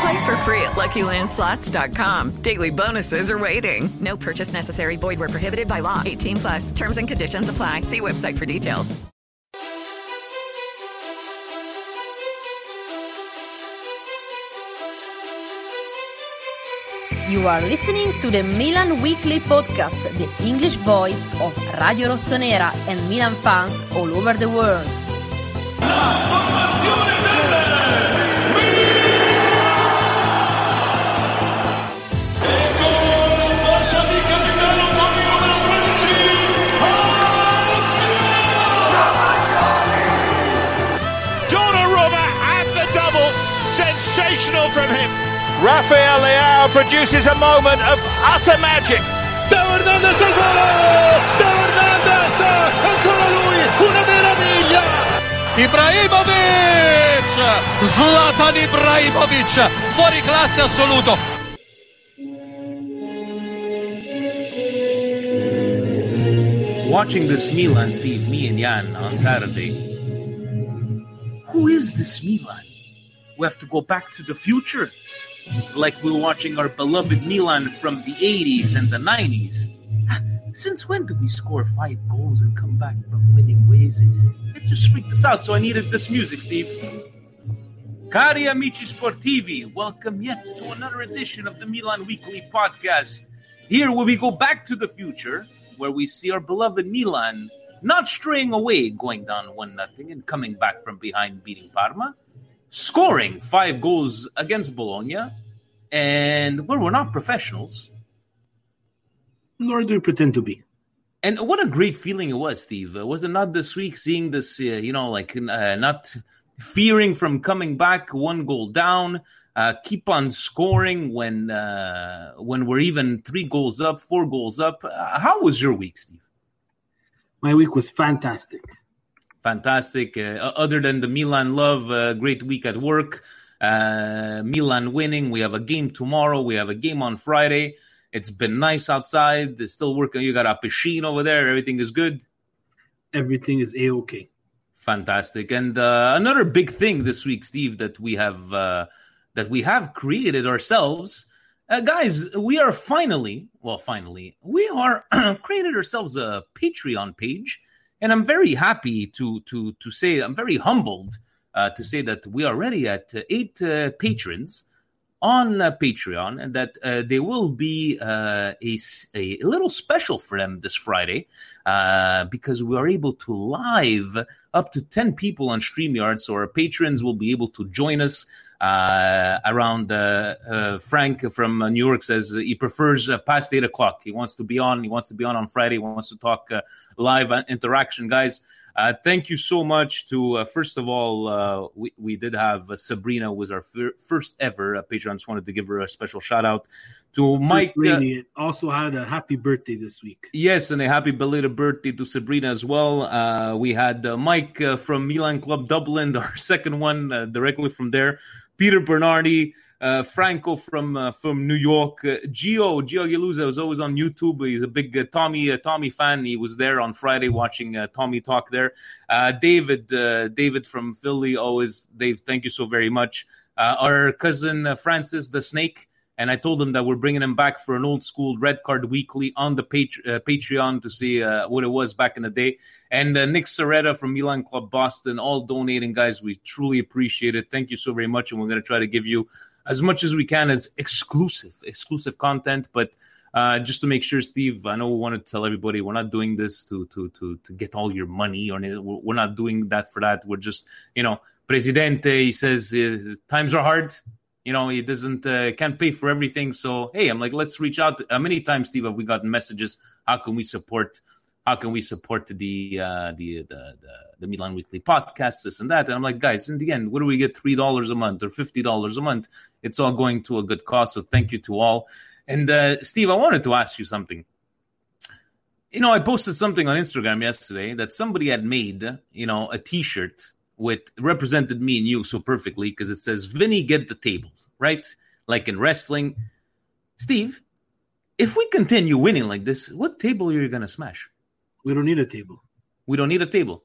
Play for free at LuckyLandSlots.com. Daily bonuses are waiting. No purchase necessary. Void where prohibited by law. 18 plus. Terms and conditions apply. See website for details. You are listening to the Milan Weekly Podcast, the English voice of Radio Rossonera and Milan fans all over the world. From him. Rafael Leao produces a moment of utter magic. Theo Hernandez al gol! Theo Hernandez! Ancora lui! Una meraviglia! Ibrahimovic! Zlatan Ibrahimovic! Fuori classe assoluto! Watching this Milan, Steve, me and Jan on Saturday. Who is this Milan? We have to go back to the future, like we're watching our beloved Milan from the 80s and the 90s. Since when do we score five goals and come back from winning ways? It just freaked us out, so I needed this music, Steve. Cari amici sportivi, welcome yet to another edition of the Milan Weekly Podcast. Here, where we go back to the future, where we see our beloved Milan not straying away, going down one nothing and coming back from behind, beating Parma, scoring five goals against Bologna, and well, we're not professionals. Nor do we pretend to be. And what a great feeling it was, Steve. Uh, was it not this week seeing this, uh, you know, like uh, not fearing from coming back one goal down, uh, keep on scoring when uh, when we're even three goals up, four goals up. Uh, how was your week, Steve? My week was fantastic. Fantastic. Uh, other than the Milan love, uh, great week at work. Uh, Milan winning. We have a game tomorrow. We have a game on Friday. It's been nice outside. It's still working. You got a piscine over there. Everything is good. Everything is a okay. Fantastic. And uh, another big thing this week, Steve, that we have uh, that we have created ourselves, uh, guys. We are finally, well, finally, we are created ourselves a Patreon page, and I'm very happy to to to say I'm very humbled uh, to say that we are already at uh, eight uh, patrons on uh, Patreon, and that uh, there will be uh, a, a little special for them this Friday because we are able to live up to 10 people on StreamYard. So our patrons will be able to join us uh, around. Uh, uh, Frank from New York says he prefers uh, past 8 o'clock. He wants to be on. He wants to be on on Friday. He wants to talk uh, live interaction. Guys, uh, thank you so much to uh, first of all, uh, we we did have uh, Sabrina was our fir- first ever uh, Patreon. Just wanted to give her a special shout out to Mike. Uh, also had a happy birthday this week. Yes, and a happy belated birthday to Sabrina as well. Uh, we had uh, Mike uh, from Milan Club Dublin, our second one uh, directly from there. Peter Bernardi, uh, Franco from uh, from New York, uh, Gio Gio Galuza was always on YouTube. He's a big uh, Tommy uh, Tommy fan. He was there on Friday watching uh, Tommy talk there. David David from Philly, always Dave. Thank you so very much. Our cousin Francis the Snake. And I told them that we're bringing them back for an old school Red Card Weekly on the Pat- uh, Patreon to see uh, what it was back in the day. And uh, Nick Soretta from Milan Club Boston, all donating, guys. We truly appreciate it. Thank you so very much. And we're going to try to give you as much as we can as exclusive, exclusive content. But Uh, just to make sure, Steve, I know we want to tell everybody we're not doing this to to to to get all your money, or. We're we're not doing that for that. We're just, you know, Presidente. He says uh, times are hard. You know, he doesn't uh, can't pay for everything. So hey, I'm like, let's reach out. How many times, Steve, have we gotten messages? How can we support? How can we support the uh, the, the the the Milan Weekly podcast, this and that? And I'm like, guys, in the end, what do we get? Three dollars a month or fifty dollars a month? It's all going to a good cause. So thank you to all. And uh, Steve, I wanted to ask you something. You know, I posted something on Instagram yesterday that somebody had made, you know, a T-shirt with represented me and you so perfectly because it says Vinny get the tables, right? Like in wrestling. Steve, if we continue winning like this, what table are you going to smash? We don't need a table. We don't need a table.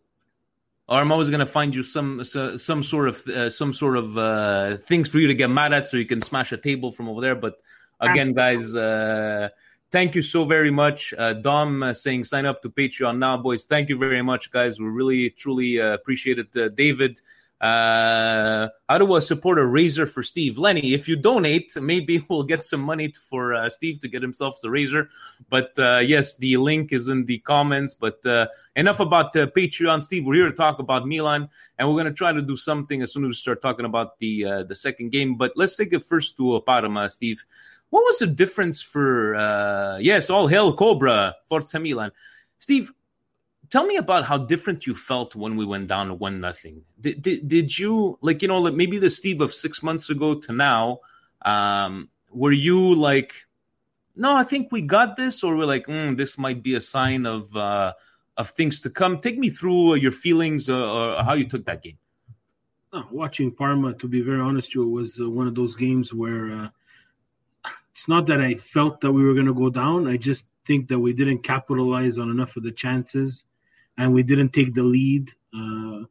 Or I'm always going to find you some so- some sort of uh, some sort of uh, things for you to get mad at, so you can smash a table from over there. But again, guys, uh, thank you so very much. Uh, Dom uh, saying sign up to Patreon now, boys. Thank you very much, guys. We really truly uh, appreciate it. Uh, David, uh, how do I support a razor for Steve? Lenny, if you donate, maybe we'll get some money for uh, Steve to get himself the razor. But uh, yes, the link is in the comments. But uh, enough about uh, Patreon, Steve. We're here to talk about Milan, and we're going to try to do something as soon as we start talking about the uh, the second game. But let's take it first to uh, Parma, Steve. What was the difference for? Uh, yes, all hail Cobra, Forza Milan, Steve tell me about how different you felt when we went down one nothing. Did, did, did you like you know like maybe the Steve of six months ago to now? Um, were you like, no, I think we got this, or we're like, mm, this might be a sign of uh, of things to come? Take me through your feelings uh, or how you took that game. Watching Parma, to be very honest, you, was uh, one of those games where uh, it's not that I felt that we were going to go down. I just think that we didn't capitalize on enough of the chances and we didn't take the lead. Uh,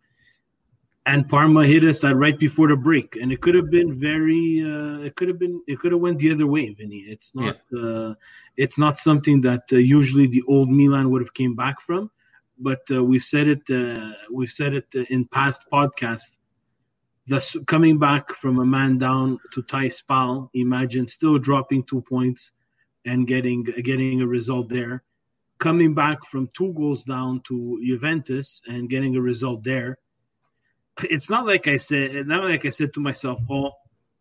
and Parma hit us at right before the break, and it could have been very. Uh, it could have been. It could have went the other way, Vinny. It's not. Uh, it's not something that uh, usually the old Milan would have came back from. But uh, we've said it. Uh, we've said it in past podcasts. Thus, coming back from a man down to tie Spal, imagine still dropping two points and getting getting a result there coming back from two goals down to Juventus and getting a result there. It's not like I said, not like I said to myself, "Oh,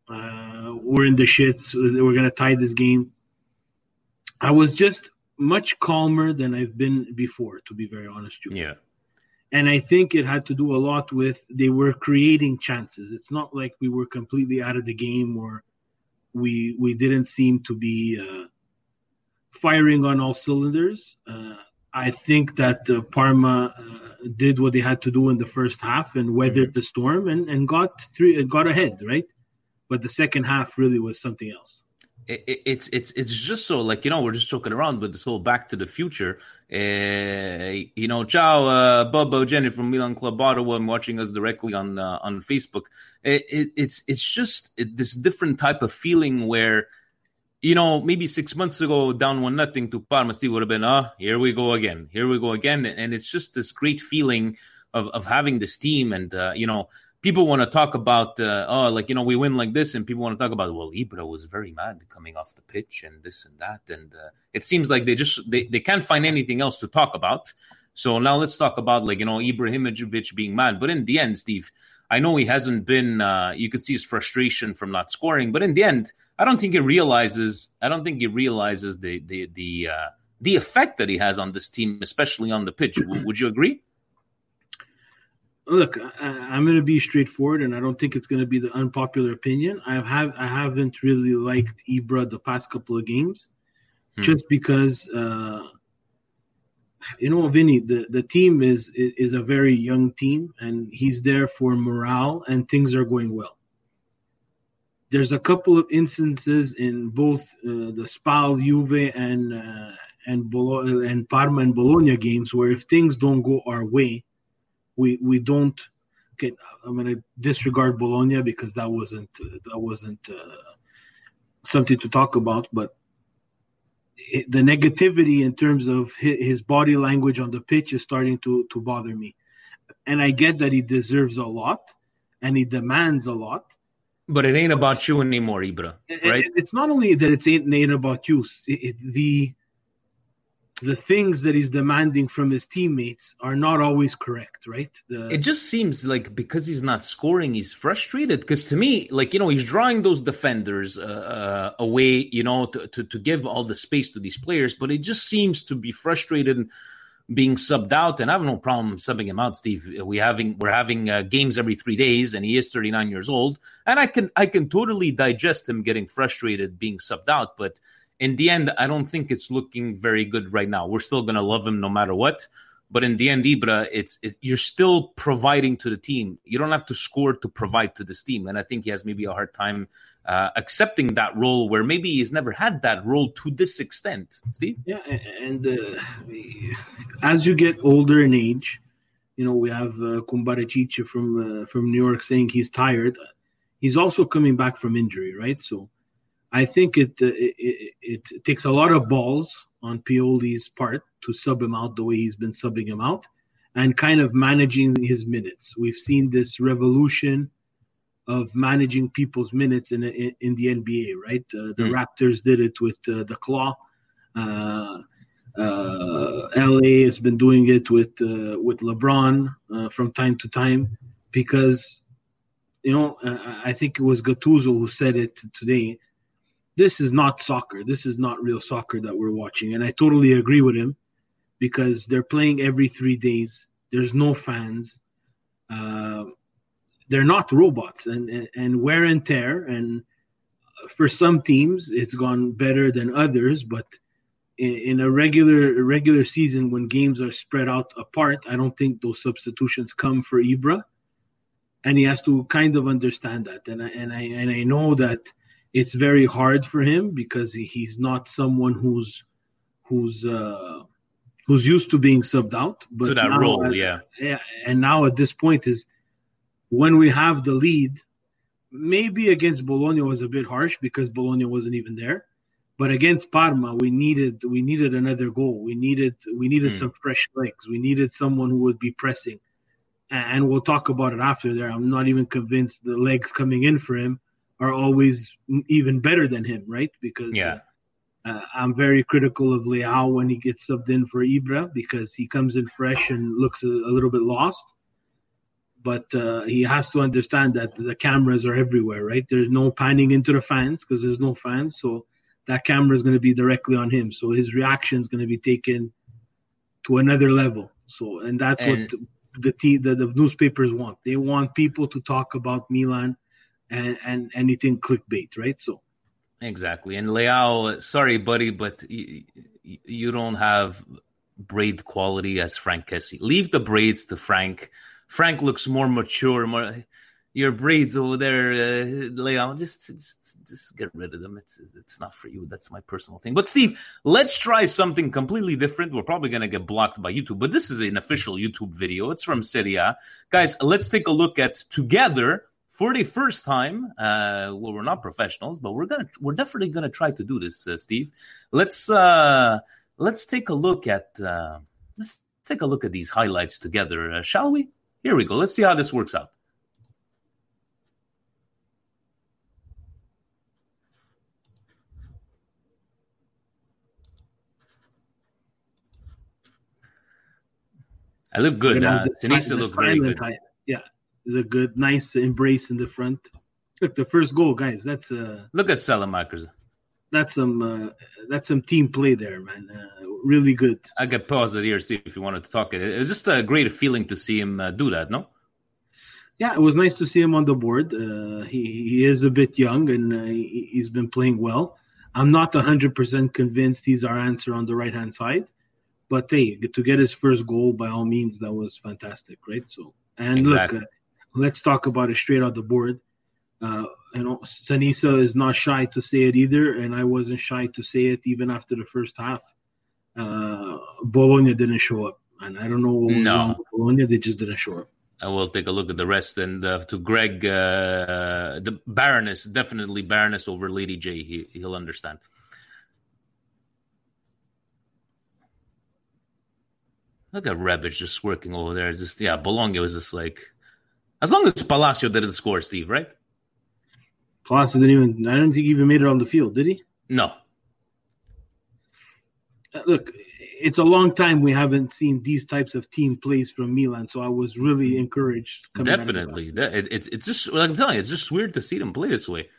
uh, we're in the shits. We're gonna tie this game." I was just much calmer than I've been before, to be very honest. With you. Yeah. And I think it had to do a lot with they were creating chances. It's not like we were completely out of the game or we we didn't seem to be uh, firing on all cylinders. Uh, I think that uh, Parma uh, did what they had to do in the first half and weathered Mm-hmm. the storm and, and got three, got ahead, right? But the second half really was something else. It, it, it's it's it's just so like you know we're just joking around with this whole Back to the Future. Uh, you know, ciao, uh, Bobo Jenny from Milan Club Ottawa. I'm watching us directly on uh, on Facebook. It, it, it's it's just this different type of feeling where you know, maybe six months ago, down one nothing to Parma, Steve would have been, ah, oh, here we go again, here we go again, and it's just this great feeling of of having this team, and uh, you know, people want to talk about, uh, oh, like you know, we win like this, and people want to talk about, well, Ibra was very mad coming off the pitch, and this and that, and uh, it seems like they just they they can't find anything else to talk about. So now let's talk about like you know Ibrahimovic being mad, but in the end, Steve. I know he hasn't been. Uh, you could see his frustration from not scoring, but in the end, I don't think he realizes. I don't think he realizes the the the uh, the effect that he has on this team, especially on the pitch. Would you agree? Look, I, I'm going to be straightforward, and I don't think it's going to be the unpopular opinion. I have I haven't really liked Ibra the past couple of games, Hmm. just because uh, you know, Vinny, the, the team is is a very young team, and he's there for morale, and things are going well. There's a couple of instances in both uh, the Spal, Juve, and uh, and Bolo- and Parma and Bologna games where if things don't go our way, we we don't get. I'm going to disregard Bologna because that wasn't uh, that wasn't uh, something to talk about, but it, the negativity in terms of his, his body language on the pitch is starting to to bother me. And I get that he deserves a lot and he demands a lot. But it ain't about you anymore, Ibra. Right? It- it's not only that it's ain't, ain't about you. It, it, the the things that he's demanding from his teammates are not always correct, right? The, It just seems like because he's not scoring, he's frustrated. Because to me, like you know, he's drawing those defenders uh, uh, away, you know, to, to to give all the space to these players. But it just seems to be frustrated being subbed out. And I have no problem subbing him out, Steve. We having we're having uh, games every three days, and he is thirty nine years old, and I can I can totally digest him getting frustrated being subbed out, but. In the end, I don't think it's looking very good right now. We're still going to love him no matter what. But in the end, Ibra, it's it, you're still providing to the team. You don't have to score to provide to this team, and I think he has maybe a hard time uh, accepting that role where maybe he's never had that role to this extent. Steve, yeah, and uh, as you get older in age, you know we have uh, Kumbarachicha from uh, from New York saying he's tired. He's also coming back from injury, right? So I think it uh, it, it, it takes a lot of balls on Pioli's part to sub him out the way he's been subbing him out, and kind of managing his minutes. We've seen this revolution of managing people's minutes in in, in the NBA, right? Uh, the Mm. Raptors did it with uh, the Claw. Uh, uh, LA has been doing it with uh, with LeBron uh, from time to time because you know uh, I think it was Gattuso who said it today. This is not soccer. This is not real soccer that we're watching, and I totally agree with him because they're playing every three days. There's no fans. Uh, they're not robots, and, and and wear and tear. And for some teams, it's gone better than others, but in, in a regular regular season when games are spread out apart, I don't think those substitutions come for Ibra, and he has to kind of understand that. And I and I and I know that it's very hard for him because he, he's not someone who's who's uh, who's used to being subbed out. But to that role, uh, yeah. yeah, and now at this point is when we have the lead. Maybe against Bologna was a bit harsh because Bologna wasn't even there, but against Parma we needed we needed another goal. We needed we needed Hmm. some fresh legs. We needed someone who would be pressing, and we'll talk about it after there. I'm not even convinced the legs coming in for him are always even better than him, right? Because Yeah. uh, I'm very critical of Leao when he gets subbed in for Ibra because he comes in fresh and looks a, a little bit lost. But uh, he has to understand that the cameras are everywhere, right? There's no panning into the fans because there's no fans, so that camera is going to be directly on him. So his reaction is going to be taken to another level. So, and that's And- what the, te- the the newspapers want. They want people to talk about Milan and and anything clickbait, right? So. Exactly. And Leao, sorry, buddy, but you, you don't have braid quality as Franck Kessié. Leave the braids to Frank. Frank looks more mature. More your braids over there, uh, Leao. Just, just, just get rid of them. It's, it's not for you. That's my personal thing. But Steve, let's try something completely different. We're probably gonna get blocked by YouTube, but this is an official YouTube video. It's from Serie A. guys. Let's take a look at together for the first time. Uh, well, we're not professionals, but we're gonna we're definitely gonna try to do this, uh, Steve. Let's uh, let's take a look at uh, let's take a look at these highlights together, uh, shall we? Here we go. Let's see how this works out. I look good. You know, Uh, the Tanisa looked very good. eye- yeah, the good, nice embrace in the front. Look, the first goal, guys. That's uh, Look at Saelemaekers. that's some uh, that's some team play there, man. Uh, really good. I could pause it here, see if you wanted to talk. It it was just a great feeling to see him uh, do that, no? Yeah, it was nice to see him on the board. Uh, he he is a bit young and uh, he, he's been playing well. I'm not 100% convinced he's our answer on the right hand side, but hey, to get his first goal by all means, that was fantastic, right? So, and Exactly. look, uh, let's talk about it straight out the board. Uh, you know, Sinisa is not shy to say it either, and I wasn't shy to say it even after the first half. Uh, Bologna didn't show up, and I don't know what No. Bologna; they just didn't show up. I will take a look at the rest. And uh, to Greg, uh, the Baroness, definitely Baroness over Lady J. He, he'll understand. Look at Rebic just working over there. It's just yeah, Bologna was just like, as long as Palacio didn't score, Steve, right? Palacio didn't even. I don't think he even made it on the field, did he? No. Uh, Look, it's a long time we haven't seen these types of team plays from Milan, so I was really encouraged. coming out of that. Definitely. That, it's it's just like I'm telling you, it's just weird to see them play this way.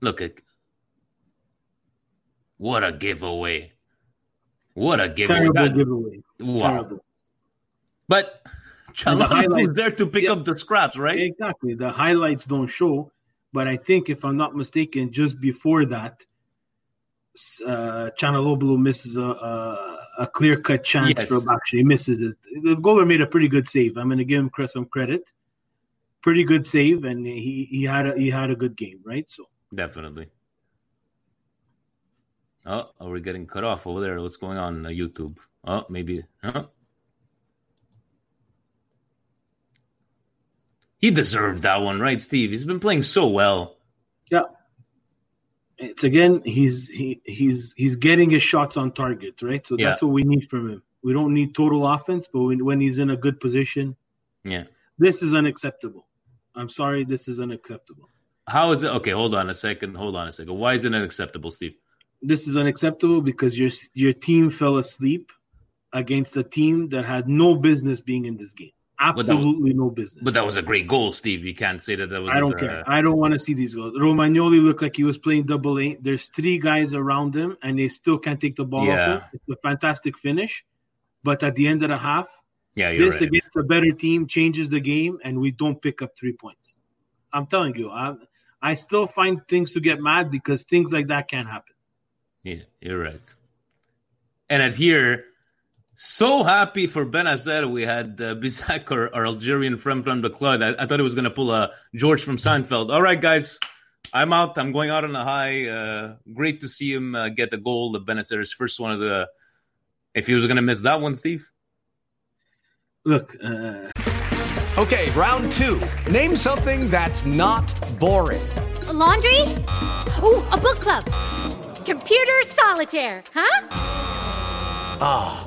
Look at what a giveaway. What a giveaway. Terrible That- giveaway. Wow. Terrible. But And the Chalon highlights- was there to pick up the scraps, right? Exactly. The highlights don't show, but I think if I'm not mistaken, just before that, uh, Calhanoglu misses a, a, a clear cut chance Yes. Bakshi. He misses it. The goalie made a pretty good save. I'm going to give him some credit. Pretty good save, and he, he had a he had a good game, right? So Definitely. Oh, are we getting cut off over there? What's going on uh, YouTube? Oh, maybe. Huh? He deserved that one, right, Steve? He's been playing so well. yeah, it's again he's he he's he's getting his shots on target, right? So Yeah. that's what we need from him. We don't need total offense, but when, when he's in a good position, Yeah. this is unacceptable. I'm sorry, this is unacceptable. How is it? Okay, hold on a second. Hold on a second. Why is it unacceptable, Steve? This is unacceptable because your your team fell asleep against a team that had no business being in this game. That was- Absolutely no business. But that was a great goal, Steve. You can't say that that was. I don't care. I don't want to see these goals. Romagnoli looked like he was playing double A. There's three guys around him, and they still can't take the ball Yeah. off him. It's a fantastic finish, but at the end of the half, Yeah, you're this right. against a better team changes the game, and we don't pick up three points. I'm telling you, I I still find things to get mad because things like that can't happen. Yeah, you're right. And at here, so happy for Bennacer. We had uh, Bizak, our, our Algerian friend from the club. I, I thought he was going to pull a George from Seinfeld. All right, guys, I'm out. I'm going out on a high. Uh, great to see him uh, get the goal. The Bennacer's first one of the. If he was going to miss that one, Steve. Look, uh, Okay, round two. Name something that's not boring. A laundry? Ooh, a book club. Computer solitaire, huh? Ah,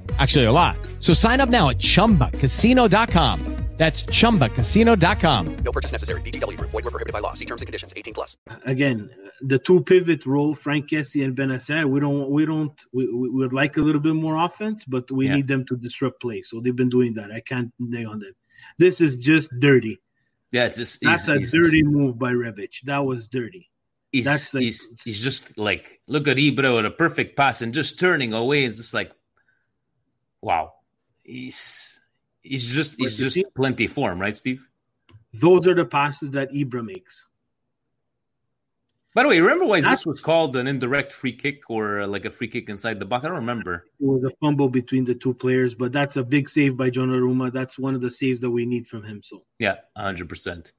Actually, a lot. So sign up now at chumbacasino.com. That's chumbacasino.com. No purchase necessary. VGW Group. Void were prohibited by law. See terms and conditions. 18 plus. again, the two pivot role, Franck Kessié and Bennacer, we don't, we don't, we, we would like a little bit more offense, but we Yeah. need them to disrupt play. So they've been doing that. I can't nag on them. This is just dirty. Yeah, it's just. That's he's- a he's- dirty move by Rebic. That was dirty. He's, That's like- he's, he's just like, look at Ibra with a perfect pass and just turning away. It's just like, wow. He's he's just he's just see- plenty form, right, Steve? Those are the passes that Ibra makes. By the way, remember why That's- this was called an indirect free kick or uh, like a free kick inside the box? I don't remember. It was a fumble between the two players, but that's a big save by Donnarumma. That's one of the saves that we need from him. So Yeah, hundred percent.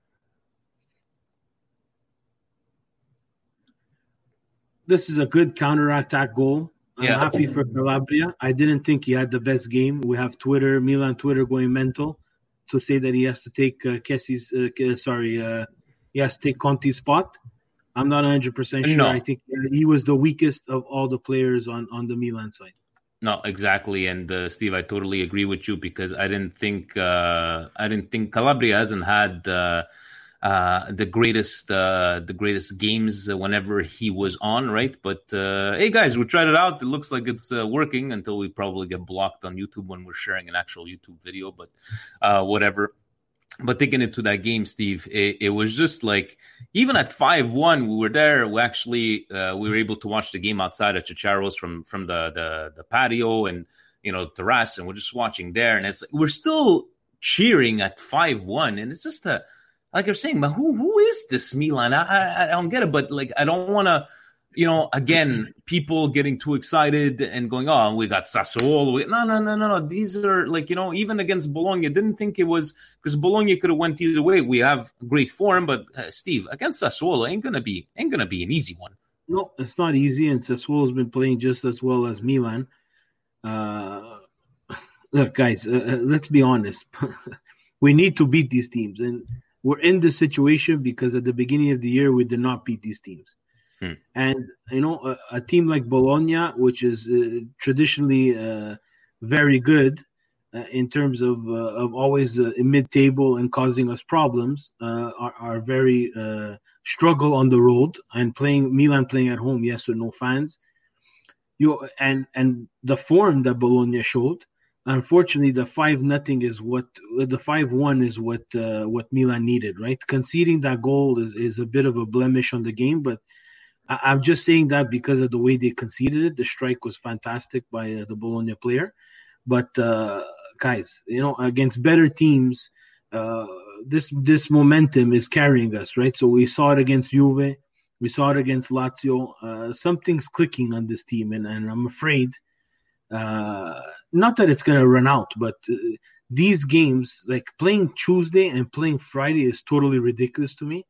this is a good counterattack goal. I'm Yeah. happy for Calabria. I didn't think he had the best game. We have Twitter, Milan Twitter going mental to say that he has to take uh, uh, sorry, uh, he has to take Conti's spot. I'm not 100% sure. No. I think uh, he was the weakest of all the players on, on the Milan side. No, exactly. And uh, Steve, I totally agree with you because I didn't think uh, I didn't think Calabria hasn't had uh, uh, the greatest uh, the greatest games whenever he was on, right? But uh, hey, guys, we tried it out. It looks like it's uh, working until we probably get blocked on YouTube when we're sharing an actual YouTube video. But uh, whatever. But taking it to that game, Steve, it, it was just like even at five one, we were there. We actually uh, we were able to watch the game outside at Chicharo's from from the the the patio and you know terrace, and we're just watching there. And it's like, we're still cheering at five one, and it's just a like you're saying, but who who is this Milan? I I, I don't get it, but like I don't want to you know, again, people getting too excited and going, "Oh, we got Sassuolo." No, no, no, no, no. These are like you know, even against Bologna, didn't think it was because Bologna could have went either way. We have great form, but uh, Steve against Sassuolo ain't gonna be ain't gonna be an easy one. No, it's not easy, and Sassuolo's been playing just as well as Milan. Uh, look, guys, uh, uh let's be honest. we need to beat these teams, and we're in this situation because at the beginning of the year we did not beat these teams. Hmm. And you know, a, a, team like Bologna, which is uh, traditionally uh, very good uh, in terms of uh, of always uh, mid-table and causing us problems, uh, are, are very struggle on the road and playing Milan playing at home. Yes, with no fans. You and and the form that Bologna showed. Unfortunately, the five nothing is what the five one is what what Milan needed. Right, conceding that goal is is a bit of a blemish on the game, but I, am just saying that because of the way they conceded it. The strike was fantastic by uh, the Bologna player, but uh, guys, you know, against better teams, uh, this this momentum is carrying us, right? So we saw it against Juve, we saw it against Lazio. Uh, something's clicking on this team, and, and I'm afraid, uh, not that it's gonna run out, but uh, these games, like playing Tuesday and playing Friday, is totally ridiculous to me.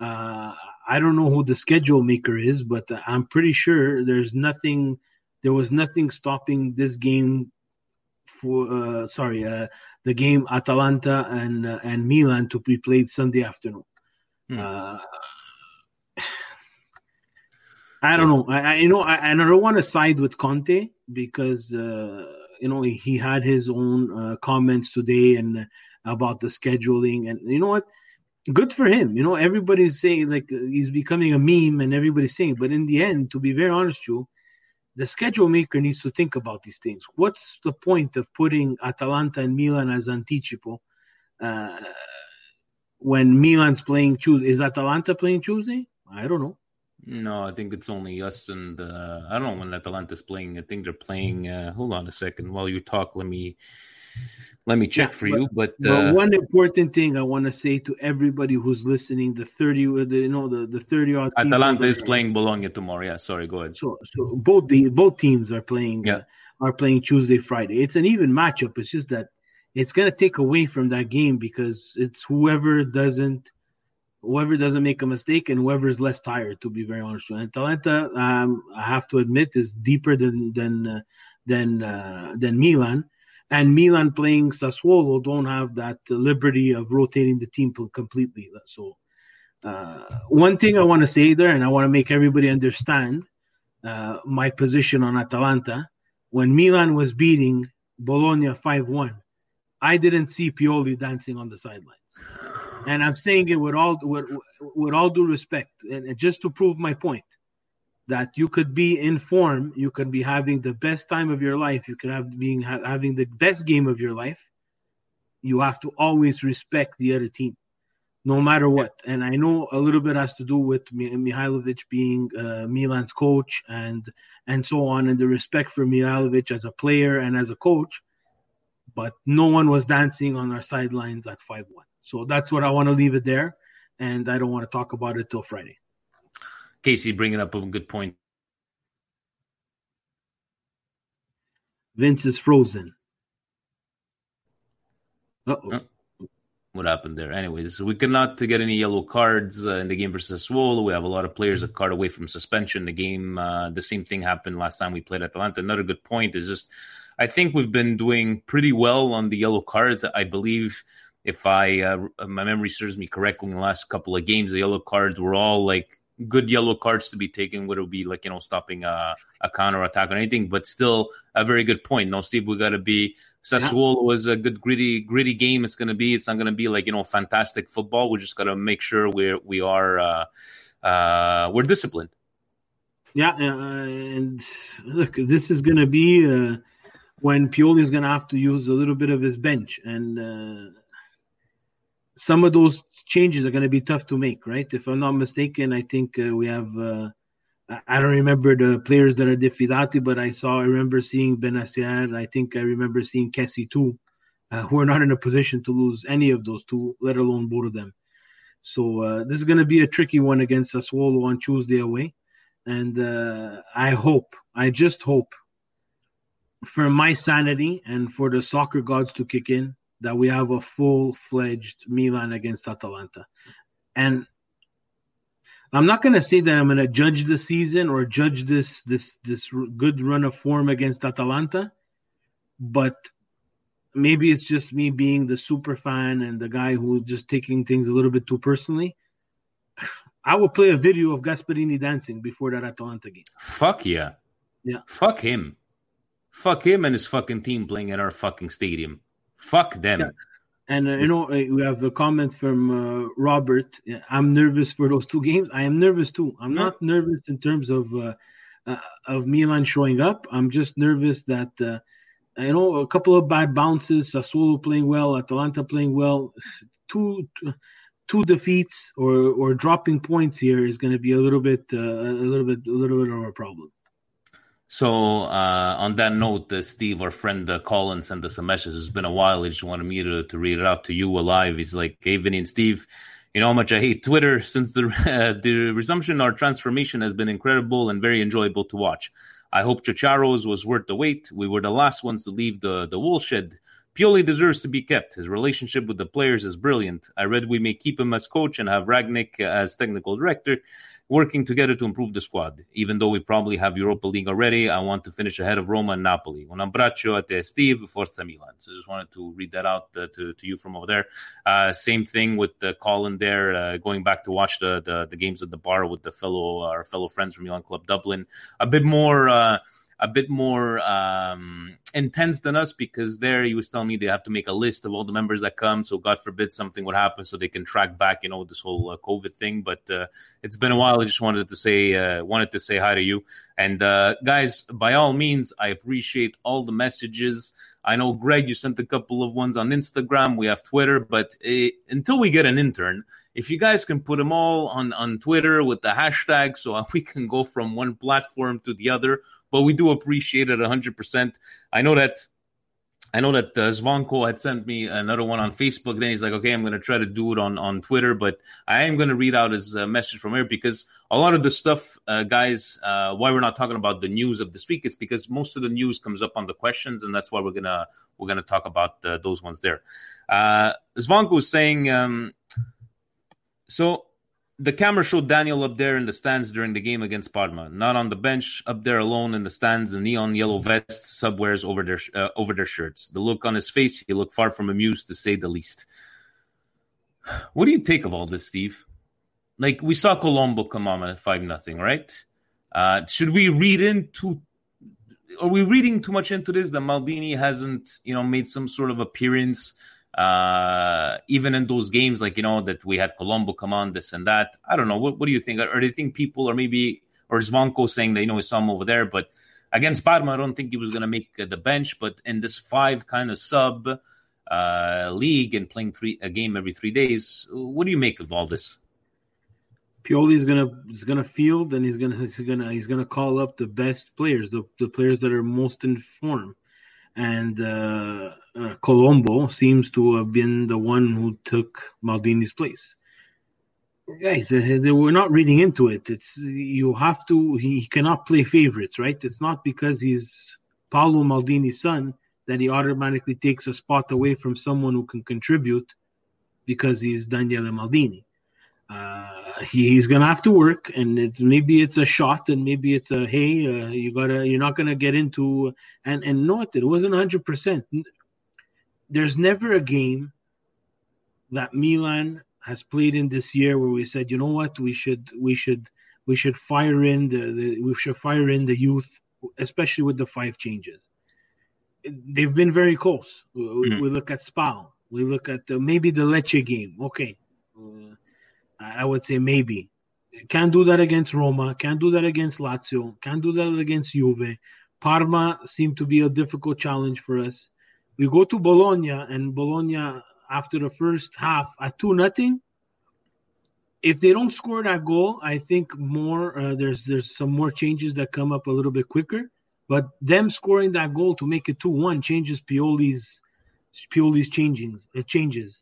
Uh, I don't know who the schedule maker is, but I'm pretty sure there's nothing. There was nothing stopping this game for uh, sorry uh, the game Atalanta and uh, and Milan to be played Sunday afternoon. Hmm. I don't know. I, I you know I, I don't want to side with Conte because uh, you know he had his own uh, comments today and about the scheduling and you know what good for him. You know, everybody's saying like he's becoming a meme, and everybody's saying. But in the end, to be very honest, you, the schedule maker needs to think about these things. What's the point of putting Atalanta and Milan as anticipo uh, when Milan's playing Tuesday? Is Atalanta playing Tuesday? I don't know. No, I think it's only us and uh, I don't know when Atalanta's playing. I think they're playing. Uh, hold on a second while you talk. Let me let me check yeah, for but, you. But, uh, one important thing I want to say to everybody who's listening: the thirty, uh, the, you know, the the thirty odd. Atalanta is playing Bologna tomorrow. Yeah, sorry. Go ahead. So, so both the both teams are playing. Yeah. Uh, are playing Tuesday, Friday. It's an even matchup. It's just that it's going to take away from that game because it's whoever doesn't whoever doesn't make a mistake and whoever is less tired. To be very honest, and Atalanta, um, I have to admit, is deeper than than uh, than uh, than Milan and Milan playing Sassuolo don't have that liberty of rotating the team completely. So, uh, one thing I want to say there, and I want to make everybody understand uh, my position on Atalanta. When Milan was beating Bologna 5 1, I didn't see Pioli dancing on the sidelines. And I'm saying it with all with, with all due respect, and just to prove my point that you could be in form, you could be having the best time of your life, you could have being ha- having the best game of your life. You have to always respect the other team, no matter what. And I know a little bit has to do with Mihajlovic being uh, Milan's coach and and so on, and the respect for Mihajlovic as a player and as a coach. But no one was dancing on our sidelines at five one. So that's what I want to leave it there, and I don't want to talk about it till Friday. Casey bringing up a good point. Vince is frozen. Uh-oh. what happened there? Anyways, we cannot get any yellow cards uh, in the game versus Swolo. We have a lot of players a card away from suspension. The game, uh, the same thing happened last time we played Atalanta. Another good point is just, I think we've been doing pretty well on the yellow cards. I believe if I uh, my memory serves me correctly, in the last couple of games, the yellow cards were all like good yellow cards to be taken would it be like you know stopping a, a counter attack or anything but still a very good point. No steve we got to be Sassuolo yeah. was a good gritty gritty game. It's going to be it's not going to be like you know fantastic football. We just got to make sure we're we are uh, uh, we're disciplined. Yeah uh, and look this is going to be uh, when Pioli is going to have to use a little bit of his bench and uh, some of those changes are going to be tough to make, right? If I'm not mistaken, I think uh, we have. Uh, I don't remember the players that are diffidati, but I saw. I remember seeing Bennacer. I think I remember seeing Kessie too, uh, who are not in a position to lose any of those two, let alone both of them. So uh, this is going to be a tricky one against Sassuolo on Tuesday away. and uh, I hope, I just hope, for my sanity and for the soccer gods to kick in, that we have a full fledged Milan against Atalanta. And I'm not going to say that I'm going to judge the season or judge this this this good run of form against Atalanta, but maybe it's just me being the super fan and the guy who just taking things a little bit too personally. I will play a video of Gasperini dancing before that Atalanta game. Fuck yeah. Yeah. Fuck him. Fuck him and his fucking team playing in our fucking stadium. Fuck them. Yeah. And uh, you know, uh, we have a comment from uh, Robert. I'm nervous for those two games. I am nervous too. I'm not nervous in terms of uh, uh, of Milan showing up. I'm just nervous that uh, you know a couple of bad bounces. Sassuolo playing well, Atalanta playing well. Two two defeats or or dropping points here is going to be a little bit a little bit a little bit of a problem. So, uh, on that note, uh, Steve, our friend uh, Colin sent us a message. It's been a while. He just wanted me to, to read it out to you alive. He's like, Hey, Vinny and Steve, you know how much I hate Twitter. Since the, uh, the resumption or transformation has been incredible and very enjoyable to watch. I hope Chicharo's was worth the wait. We were the last ones to leave the, the wool shed. Pioli deserves to be kept. His relationship with the players is brilliant. I read we may keep him as coach and have Rangnick as technical director working together to improve the squad. Even though we probably have Europa League already, I want to finish ahead of Roma and Napoli. Un abbraccio a te, Steve. Forza Milan. So I just wanted to read that out uh, to, to you from over there. Uh, same thing with the Colin there, uh, going back to watch the, the, the games at the bar with the fellow our fellow friends from Milan Club Dublin. A bit more uh, a bit more um, intense than us because there he was telling me they have to make a list of all the members that come. So God forbid something would happen, so they can track back, you know, this whole uh, COVID thing. But uh, it's been a while. I just wanted to say uh, wanted to say hi to you and uh, guys. By all means, I appreciate all the messages. I know Greg, you sent a couple of ones on Instagram. We have Twitter, but uh, until we get an intern, if you guys can put them all on on Twitter with the hashtag, so we can go from one platform to the other but we do appreciate it 100%. I know that I know that uh, Zvanko had sent me another one on Facebook. Then he's like, okay, I'm going to try to do it on, on Twitter, but I am going to read out his uh, message from here because a lot of the stuff, uh, guys, uh, why we're not talking about the news of this week, it's because most of the news comes up on the questions, and that's why we're gonna we're gonna talk about uh, those ones there. Uh, Zvanko was saying, um, so the camera showed Daniel up there in the stands during the game against Parma, not on the bench, up there alone in the stands, the neon yellow vests, subwears over their uh, over their shirts. The look on his face, he looked far from amused, to say the least. What do you take of all this, Steve? Like we saw Colombo come on at five nothing, right? Uh, should we read into? Are we reading too much into this? That Maldini hasn't, you know, made some sort of appearance uh, even in those games, like you know that we had Colombo come on, this and that. I don't know. What, what do you think? Or do you think people are maybe or Zvanko saying you know we saw him over there, but against Parma, I don't think he was going to make uh, the bench. But in this five kind of sub uh, league and playing three a game every three days, what do you make of all this? Pioli is gonna is gonna field and he's gonna he's gonna he's gonna call up the best players, the the players that are most in form and uh, uh, Colombo seems to have been the one who took Maldini's place. Guys, we're not reading into it. It's you have to. He cannot play favorites, right? It's not because he's Paolo Maldini's son that he automatically takes a spot away from someone who can contribute because he's Daniele Maldini. Uh, he, he's gonna have to work, and it's, maybe it's a shot, and maybe it's a hey, uh, you gotta, you're not gonna get into, and and not it wasn't hundred percent. There's never a game that Milan has played in this year where we said, you know what, we should, we should, we should fire in the, the we should fire in the youth, especially with the five changes. They've been very close. Mm-hmm. We, look at Spal. We look at the, maybe the Lecce game. Okay. Uh, I would say maybe. Can't do that against Roma. Can't do that against Lazio. Can't do that against Juve. Parma seemed to be a difficult challenge for us. We go to Bologna, and Bologna, after the first half, at 2 nothing. If they don't score that goal, I think more uh, there's there's some more changes that come up a little bit quicker. But them scoring that goal to make it 2 1 changes Pioli's Pioli's changings, it changes,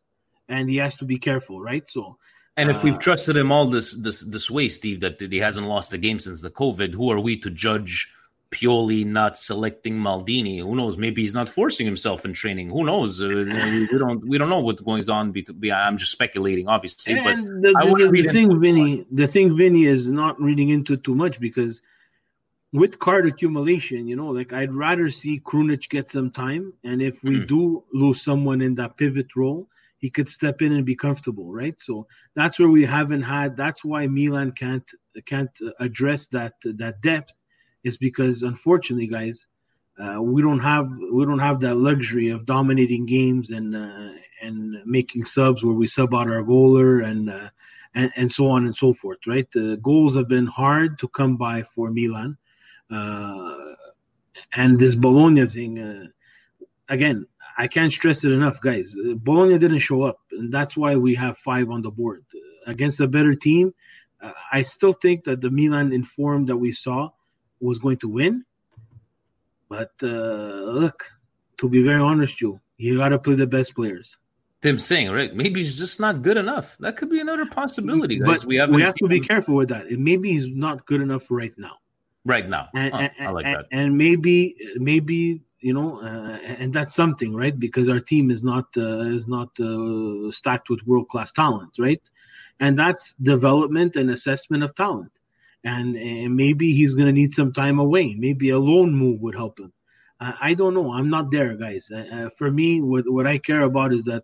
and he has to be careful, right? So And if we've Uh, trusted him all this this this way, Steve, that he hasn't lost a game since the COVID, who are we to judge Pioli not selecting Maldini? Who knows? Maybe he's not forcing himself in training. Who knows? Uh, we don't we don't know what goes on. I'm just speculating, obviously. but And the, I the, wouldn't the, read in- thing, Vinny, the thing, Vinny, is not reading into too much because with card accumulation, you know, like I'd rather see Krunic get some time, and if we Mm. do lose someone in that pivot role, he could step in and be comfortable, right? So that's where we haven't had. That's why Milan can't can't address that that depth, is because unfortunately, guys, uh, we don't have we don't have that luxury of dominating games and uh, and making subs where we sub out our goaler and, uh, and and so on and so forth. Right, the goals have been hard to come by for Milan, uh, and this Bologna thing. Uh, again, I can't stress it enough, guys. Uh, Bologna didn't show up, and that's why we have five on the board uh, against a better team. Uh, I still think that the Milan informed that we saw was going to win. But uh, look, to be very honest, you you got to play the best players. Tim saying, right? Maybe he's just not good enough. That could be another possibility, guys. But we we, haven't to be him careful with that. And maybe he's not good enough right now. right now. And, Oh, and, I like that. and maybe maybe you know, uh, and that's something, right? Because our team is not uh, is not uh, stacked with world class talent, right? And that's development and assessment of talent. And, and maybe he's going to need some time away. Maybe a loan move would help him. I, don't know. I'm not there, guys. Uh, uh, for me, what what I care about is that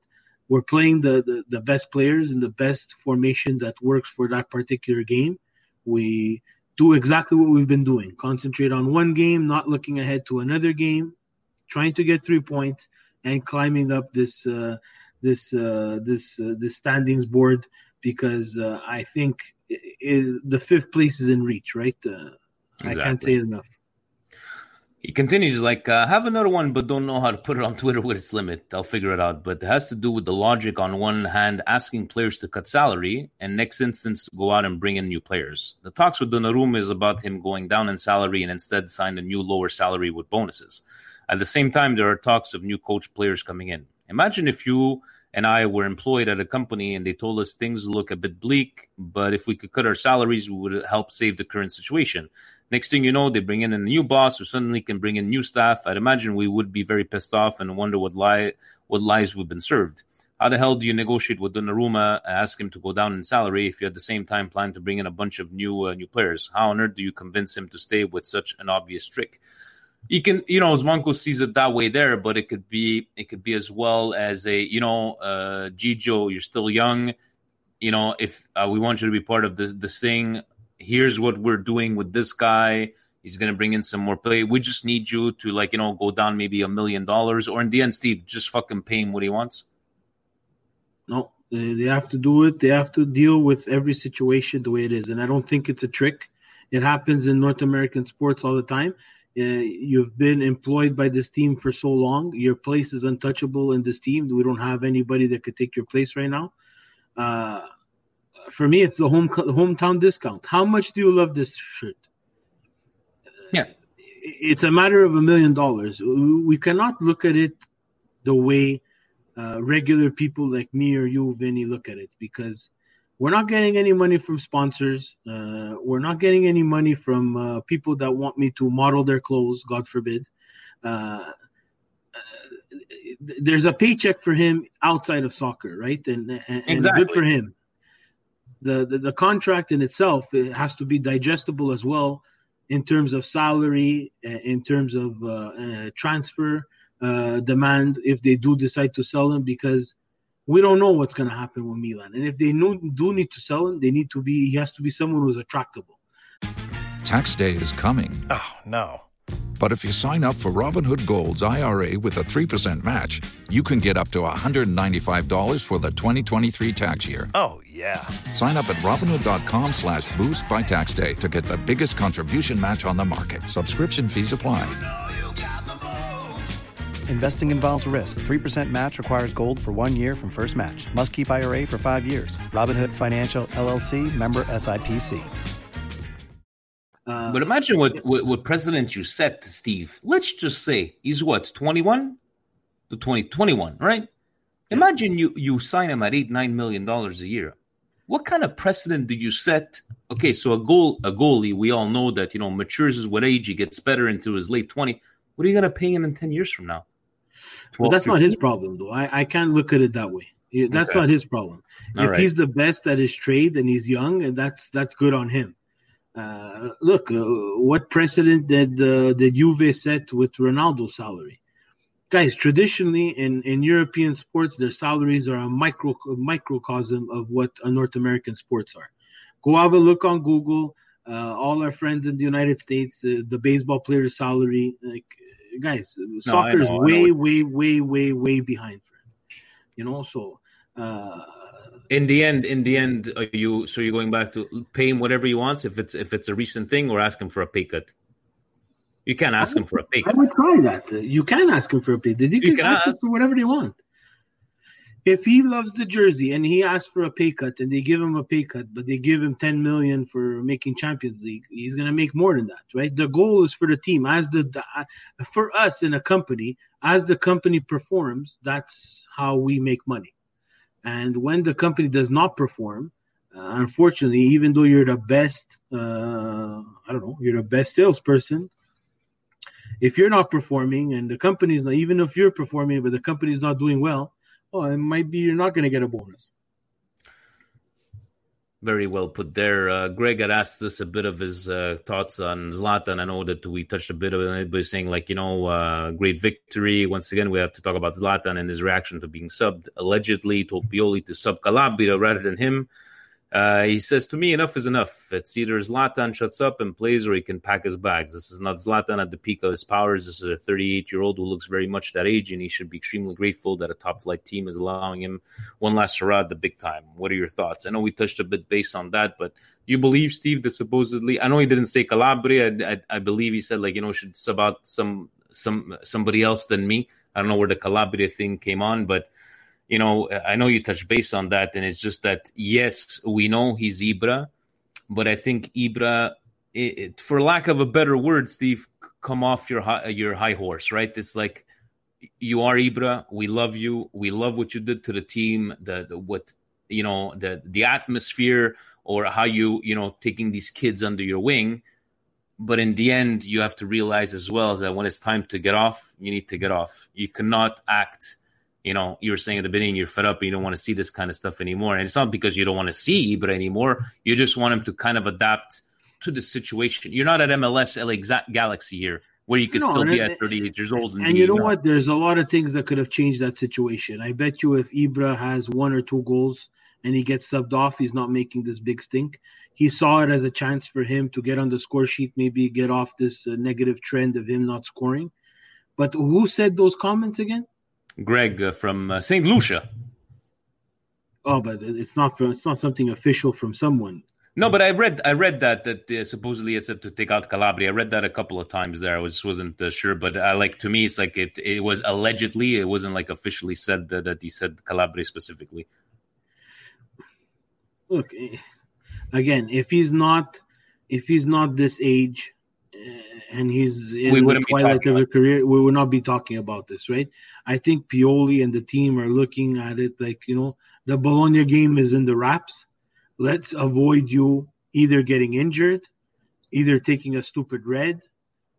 we're playing the, the the best players in the best formation that works for that particular game. We do exactly what we've been doing. Concentrate on one game, not looking ahead to another game, trying to get three points and climbing up this uh, this uh, this uh, this standings board because uh, I think i i the fifth place is in reach. Right? Uh, I can't say it enough. He continues like, uh, have another one, but don't know how to put it on Twitter with its limit. I'll figure it out. But it has to do with the logic on one hand, asking players to cut salary, and next instance, go out and bring in new players. The talks with Donnarumma is about him going down in salary and instead sign a new lower salary with bonuses. At the same time, there are talks of new coach players coming in. Imagine if you and I were employed at a company and they told us things look a bit bleak, but if we could cut our salaries, we would help save the current situation. Next thing you know, they bring in a new boss who suddenly can bring in new staff. I'd imagine we would be very pissed off and wonder what lie what lies we've been served. How the hell do you negotiate with Donnarumma, ask him to go down in salary if you at the same time plan to bring in a bunch of new uh, new players? How on earth do you convince him to stay with such an obvious trick? You can, you know, Zwanko sees it that way there, but it could be, it could be as well as a, you know, uh, Gigio, you're still young, you know, if uh, we want you to be part of this this thing, here's what we're doing with this guy. He's going to bring in some more play. We just need you to like you know go down maybe a million dollars, or in the end, Steve, just fucking pay him what he wants. No, they have to do it. They have to deal with every situation the way it is, and I don't think it's a trick. It happens in North American sports all the time. Uh, you've been employed by this team for so long. Your place is untouchable in this team. We don't have anybody that could take your place right now. Uh, for me, it's the home hometown discount. How much do you love this shirt? Yeah, it's a matter of a million dollars. We cannot look at it the way uh, regular people like me or you, Vinny, look at it because we're not getting any money from sponsors. Uh, we're not getting any money from uh, people that want me to model their clothes, God forbid. Uh, there's a paycheck for him outside of soccer, right? And, and, and good for him. The, the the contract in itself it has to be digestible as well in terms of salary, uh, in terms of uh, uh, transfer uh, demand if they do decide to sell him because we don't know what's going to happen with Milan. And if they know, do need to sell him, they need to be he has to be someone who's attractable. Tax day is coming. Oh, no. But if you sign up for Robinhood Gold's IRA with a 3% match, you can get up to $195 for the 2023 tax year. Oh, yeah. Sign up at Robinhood.com slash boost by tax day to get the biggest contribution match on the market. Subscription fees apply. Investing involves risk. 3% match requires gold for one year from first match. Must keep IRA for five years. Robinhood Financial LLC member SIPC. Uh, but imagine what, what what president you set, Steve. Let's just say he's what twenty one, to 20, 21, right? Imagine you you sign him at eight nine million dollars a year. what kind of precedent do you set? Okay, so a goal, a goalie, we all know that you know matures with age, he gets better into his late twenty. What are you gonna pay him in ten years from now? But that's not his problem, though. I, I can't look at it that way. That's Okay. not his problem. All if right. he's the best at his trade and he's young, and that's that's good on him. Uh, look, uh, what precedent did uh, did Juve set with Ronaldo's salary? Guys, traditionally in, in European sports, their salaries are a micro microcosm of what a North American sports are. Go have a look on Google. Uh, all our friends in the United States, uh, the baseball player's salary, like guys, soccer is know, I know way, way, way, way, way behind for him. You know, so uh, In the end, in the end, are you so you're going back to pay him whatever he wants if it's if it's a recent thing, or ask him for a pay cut. You can't ask him for a pay I would try that. Uh, You can ask him for a pay. Did You can, can ask, him for whatever they want. If he loves the jersey and he asks for a pay cut and they give him a pay cut, but they give him 10 million for making Champions League, he's going to make more than that, right? The goal is for the team. As the, the for us in a company, as the company performs, that's how we make money. And when the company does not perform, uh, unfortunately, even though you're the best, uh, I don't know, you're the best salesperson, if you're not performing and the company's not, even if you're performing, but the company's not doing well, well, it might be you're not going to get a bonus. Very well put there. Uh, Greg had asked us a bit of his uh, thoughts on Zlatan. I know that we touched a bit of it, but saying like, you know, uh, great victory. Once again, we have to talk about Zlatan and his reaction to being subbed. Allegedly told Pioli to sub Calabria rather than him. Uh, he says, to me, enough is enough. It's either Zlatan shuts up and plays or he can pack his bags. This is not Zlatan at the peak of his powers. This is a 38 year old who looks very much that age, and he should be extremely grateful that a top flight team is allowing him one last hurrah at the big time. What are your thoughts? I know we touched a bit based on that, but you believe, Steve, that supposedly, I know he didn't say Calabria. I, I, I believe he said, like, you know, should sub out some, some, somebody else than me. I don't know where the Calabria thing came on, but you know, I know you touched base on that, and it's just that yes, we know he's Ibra, but I think Ibra, it, it, for lack of a better word, Steve, come off your high, your high horse, right? It's like you are Ibra. We love you. We love what you did to the team. The, the what you know, the the atmosphere, or how you you know taking these kids under your wing. But in the end, you have to realize as well that when it's time to get off, you need to get off. You cannot act you know, you were saying at the beginning you're fed up you don't want to see this kind of stuff anymore. And it's not because you don't want to see Ibra anymore. You just want him to kind of adapt to the situation. You're not at MLS LA Galaxy here where you could No, still be at 38 years old. And, And you know what? There's a lot of things that could have changed that situation. I bet you if Ibra has one or two goals and he gets subbed off, he's not making this big stink. He saw it as a chance for him to get on the score sheet, maybe get off this uh, negative trend of him not scoring. But who said those comments again? Greg uh, from uh, St. Lucia. Oh, but it's not from, it's not something official from someone. No, but I read I read that that uh, supposedly it said to take out Calabria. I read that a couple of times there. I was wasn't uh, sure, but I like to me it's like it it was allegedly. It wasn't like officially said that, that he said Calabria specifically. Look, eh, again, if he's not if he's not this age uh, and he's in We the twilight of his career, we would not be talking about this, right? I think Pioli and the team are looking at it like you know the Bologna game is in the wraps. Let's avoid you either getting injured, either taking a stupid red.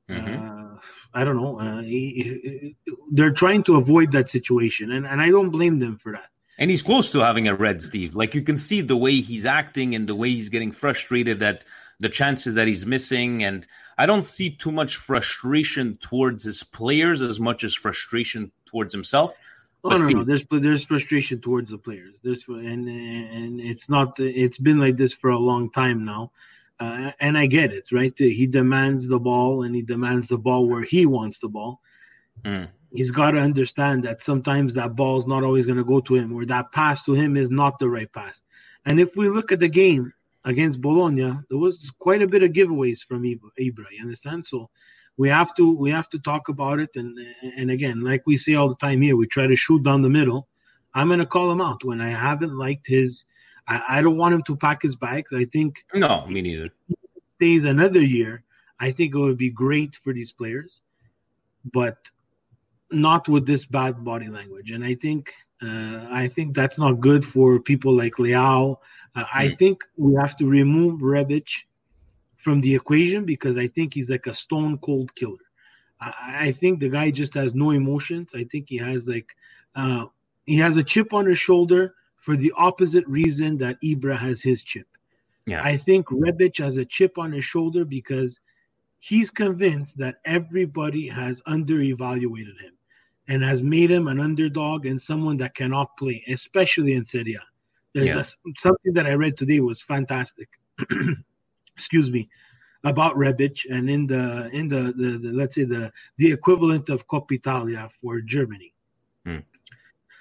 Uh, I don't know. Uh, he- he- they're trying to avoid that situation, and, and I don't blame them for that. And he's close to having a red, Steve. Like you can see the way he's acting and the way he's getting frustrated at the chances that he's missing. And I don't see too much frustration towards his players as much as frustration towards himself. Oh no, Steve- no. There's there's frustration towards the players. There's and and it's not. It's been like this for a long time now, uh, and I get it. Right? He demands the ball, and he demands the ball where he wants the ball. Mm. He's got to understand that sometimes that ball is not always going to go to him, or that pass to him is not the right pass. And if we look at the game against Bologna, there was quite a bit of giveaways from Ibra. You understand? So we have to we have to talk about it and and again like we say all the time here we try to shoot down the middle i'm going to call him out when i haven't liked his I, I don't want him to pack his bags i think No, me neither. stays another year i think it would be great for these players but not with this bad body language and i think uh, i think that's not good for people like leao Uh, I think we have to remove Rebic from the equation because I think he's like a stone cold killer. I, I think the guy just has no emotions. I think he has like uh, he has a chip on his shoulder for the opposite reason that Ibra has his chip. Yeah. I think Rebic has a chip on his shoulder because he's convinced that everybody has under-evaluated him and has made him an underdog and someone that cannot play, especially in Serie A. There's Yeah. a- something that I read today was fantastic. Excuse me, about Rebic and in the in the, the, the let's say the the equivalent of Coppa Italia for Germany. Hmm.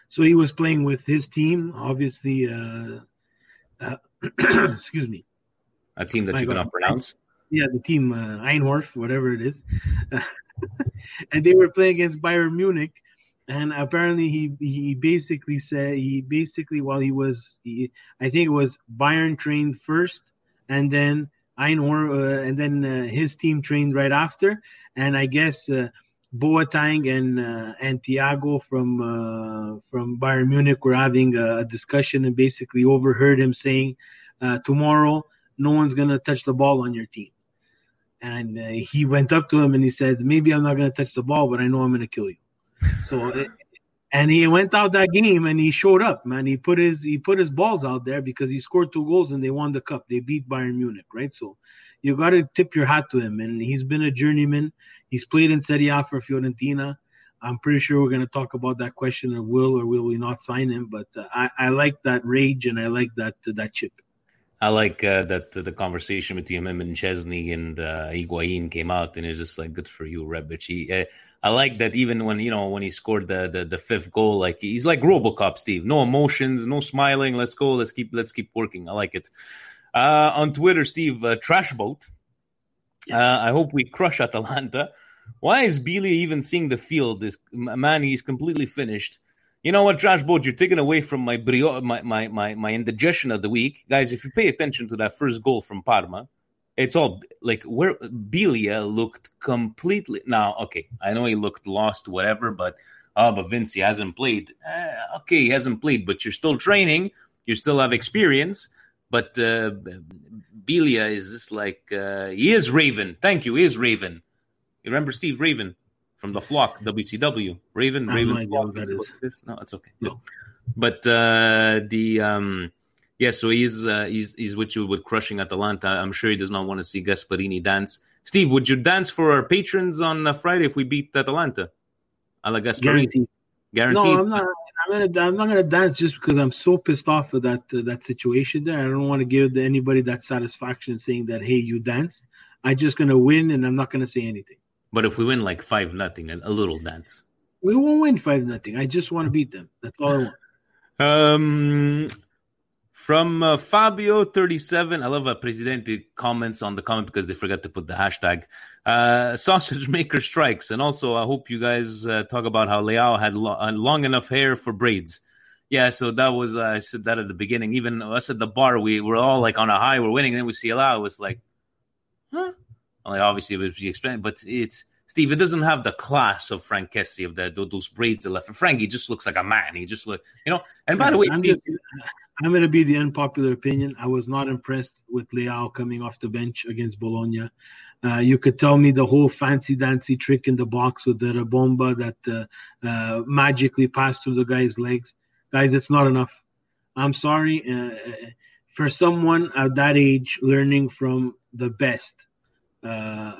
So he was playing with his team, obviously. Uh, uh, excuse me. A team that My you God. cannot pronounce. Yeah, the team uh, Einhorf, whatever it is, and they were playing against Bayern Munich, and apparently he he basically said he basically while he was he, I think it was Bayern trained first, and then Einhorf, uh, and then uh, his team trained right after, and I guess. Uh, Boateng and uh, and Thiago from uh, from Bayern Munich were having a, a discussion and basically overheard him saying, uh, "Tomorrow, no one's gonna touch the ball on your team." And uh, he went up to him and he said, "Maybe I'm not gonna touch the ball, but I know I'm gonna kill you." So, and he went out that game and he showed up, man. He put his he put his balls out there because he scored two goals and they won the cup. They beat Bayern Munich, right? So, you got to tip your hat to him, and he's been a journeyman. He's played in Serie A for Fiorentina. I'm pretty sure we're going to talk about that question of will or will we not sign him. But uh, I, I like that rage and I like that that chip. I like uh, that uh, the conversation between him and Chesney and uh, came out, and it's just like good for you, Rebic. He, uh, I like that even when you know when he scored the, the the fifth goal, like he's like RoboCop, Steve. No emotions, no smiling. Let's go. Let's keep let's keep working. I like it. Uh, on Twitter, Steve uh, Trashboat. Uh, I hope we crush Atalanta. Why is Biglia even seeing the field? This man, he's completely finished. You know what, Trash Boat, you're taking away from my, brio- my my my my indigestion of the week, guys. If you pay attention to that first goal from Parma, it's all like where Biglia looked completely. Now, okay, I know he looked lost, whatever, but oh, but Vince he hasn't played. Uh, okay, he hasn't played, but you're still training. You still have experience, but uh, Biglia is just like uh, he is Raven. Thank you, he is Raven. You remember Steve Raven from the Flock WCW? Raven, I Raven. no idea Flock, what that is is. what it is? No, it's okay. No. But uh, the um, yeah, so he's uh, he's he's with you with crushing Atalanta. I'm sure he does not want to see Gasperini dance. Steve, would you dance for our patrons on uh, Friday if we beat Atalanta? Alla Gasperini. Guaranteed. Guaranteed. No, I'm not. I'm gonna. I'm not gonna dance just because I'm so pissed off with that uh, that situation there. I don't want to give anybody that satisfaction saying that hey, you danced. I'm just gonna win, and I'm not gonna say anything. But if we win like five nothing, a, a little dance. We won't win five nothing. I just want to beat them. That's all I want. Um, from uh, Fabio thirty seven, I love uh, Presidente comments on the comment because they forgot to put the hashtag. Uh, sausage maker strikes, and also I hope you guys uh, talk about how Leao had lo- uh, long enough hair for braids. Yeah, so that was uh, I said that at the beginning. Even us at the bar, we were all like on a high, we're winning, and then we see Leao. It was like, huh? Like obviously it was explained, but it's Steve. It doesn't have the class of Franck Kessié of the those braids that left. Franck, he just looks like a man. He just look, you know. And by the way, Steve, I'm going to be the unpopular opinion. I was not impressed with Leao coming off the bench against Bologna. Uh, you could tell me the whole fancy dancy trick in the box with the bomba that uh, uh, magically passed through the guy's legs. Guys, it's not enough. I'm sorry. Uh, for someone at that age, learning from the best uh,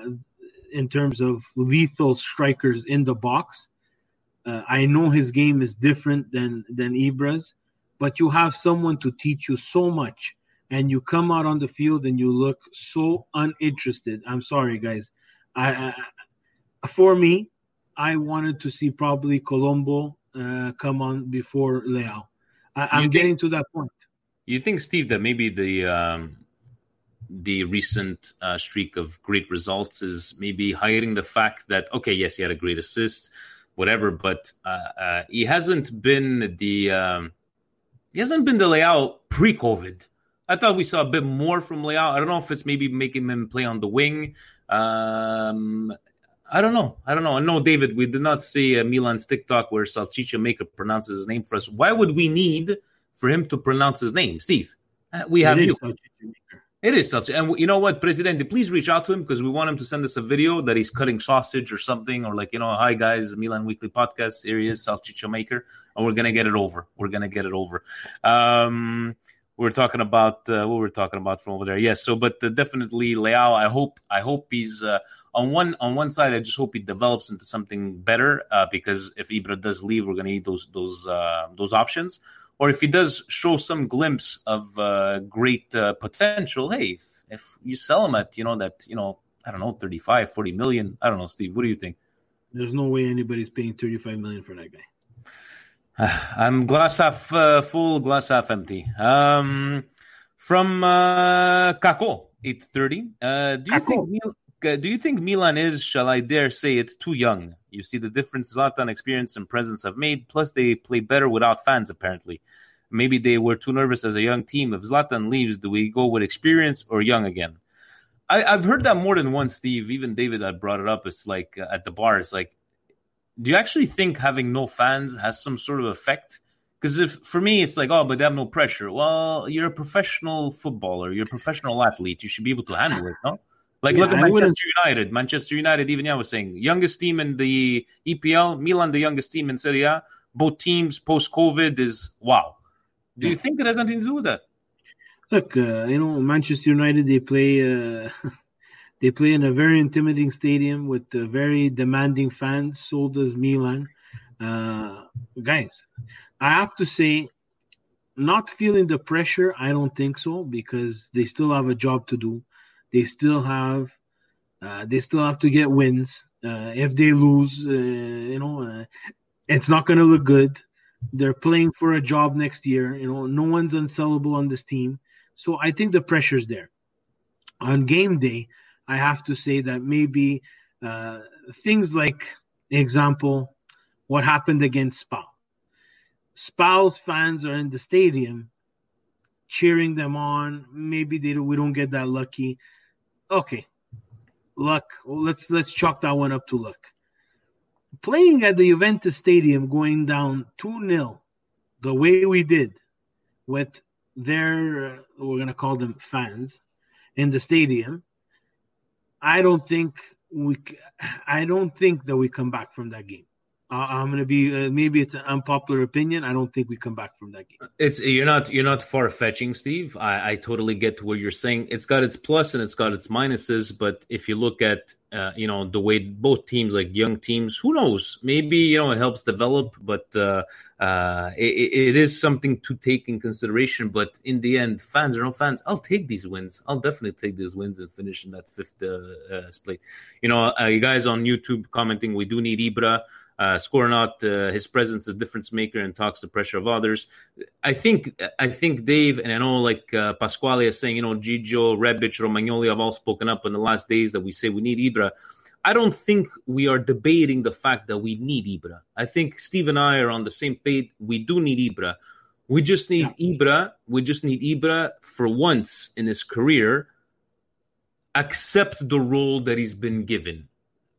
in terms of lethal strikers in the box, uh, I know his game is different than than Ibra's, but you have someone to teach you so much, and you come out on the field and you look so uninterested. I'm sorry, guys. I, I for me, I wanted to see probably Colombo uh, come on before Leao. I, I'm think- getting to that point. You think, Steve, that maybe the um, the recent uh, streak of great results is maybe hiding the fact that okay, yes, he had a great assist, whatever, but uh, uh, he hasn't been the um, he hasn't been the Leao pre-COVID. I thought we saw a bit more from Leao. I don't know if it's maybe making him play on the wing. Um, I don't know. I don't know. I know, David, we did not see uh, Milan's TikTok where Salchicha Maker pronounces his name for us. Why would we need for him to pronounce his name, Steve? Uh, we have you. It is such, and you know what, Presidente, please reach out to him because we want him to send us a video that he's cutting sausage or something, or like you know, hi guys, Milan Weekly Podcast. Here he is, Salchicha Maker, and we're gonna get it over. We're gonna get it over. Um, we're talking about uh, what we're talking about from over there. Yes, so but uh, definitely Leao. I hope I hope he's uh, on one on one side. I just hope he develops into something better uh, because if Ibra does leave, we're gonna need those those uh, those options. Or if he does show some glimpse of uh, great uh, potential, hey, if, if you sell him at you know that you know I don't know 35, 40 million. I don't know, Steve. What do you think? There's no way anybody's paying 35 million for that guy. I'm glass half uh, full, glass half empty. Um, from uh, Kako, eight thirty. Uh, do you think Mil- uh, do you think Milan is, shall I dare say it, too young? You see the difference Zlatan experience and presence have made. Plus, they play better without fans. Apparently, maybe they were too nervous as a young team. If Zlatan leaves, do we go with experience or young again? I, I've heard that more than once, Steve. Even David had brought it up. It's like uh, at the bar. It's like do you actually think having no fans has some sort of effect? Because if for me, it's like, oh, but they have no pressure. Well, you're a professional footballer, you're a professional athlete. You should be able to handle it, no? Like, Yeah, look at I Manchester United. Manchester United, even yeah, was saying, youngest team in the EPL, Milan, the youngest team in Serie A. Both teams post COVID is wow. Do you think it has nothing to do with that? Look, uh, you know, Manchester United they play uh, they play in a very intimidating stadium with uh, very demanding fans. So does Milan. Uh, guys, I have to say, not feeling the pressure. I don't think so because they still have a job to do. They still have uh, they still have to get wins. Uh, if they lose, uh, you know, uh, it's not going to look good. They're playing for a job next year. You know, no one's unsellable on this team. So I think the pressure's there. On game day, I have to say that maybe uh, things like, example, what happened against SPAL. SPAL's fans are in the stadium cheering them on. Maybe they don't, we don't get that lucky. Okay, luck. Well, let's let's chalk that one up to luck. Playing at the Juventus Stadium, going down two 0 the way we did, with their uh, we're gonna call them fans in the stadium. I don't think we. I don't think that we come back from that game. I'm gonna be uh, maybe it's an unpopular opinion. I don't think we come back from that game. It's you're not you're not far fetching, Steve. I, I totally get to what you're saying. It's got its plus and it's got its minuses. But if you look at uh, you know the way both teams, like young teams, who knows? Maybe you know it helps develop, but uh, uh, it, it is something to take in consideration. But in the end, fans or no fans, I'll take these wins. I'll definitely take these wins and finish in that fifth uh, uh, split. You know, uh, you guys on YouTube commenting, we do need Ibra. Score or not, his presence is a difference maker and talks the pressure of others. I think, I think Dave and I know like Pasquale is saying, you know, Gigio, Rebic, Romagnoli have all spoken up in the last days that we say we need Ibra. I don't think we are debating the fact that we need Ibra. I think Steve and I are on the same page. We do need Ibra. We just need Ibra. We just need Ibra for once in his career accept the role that he's been given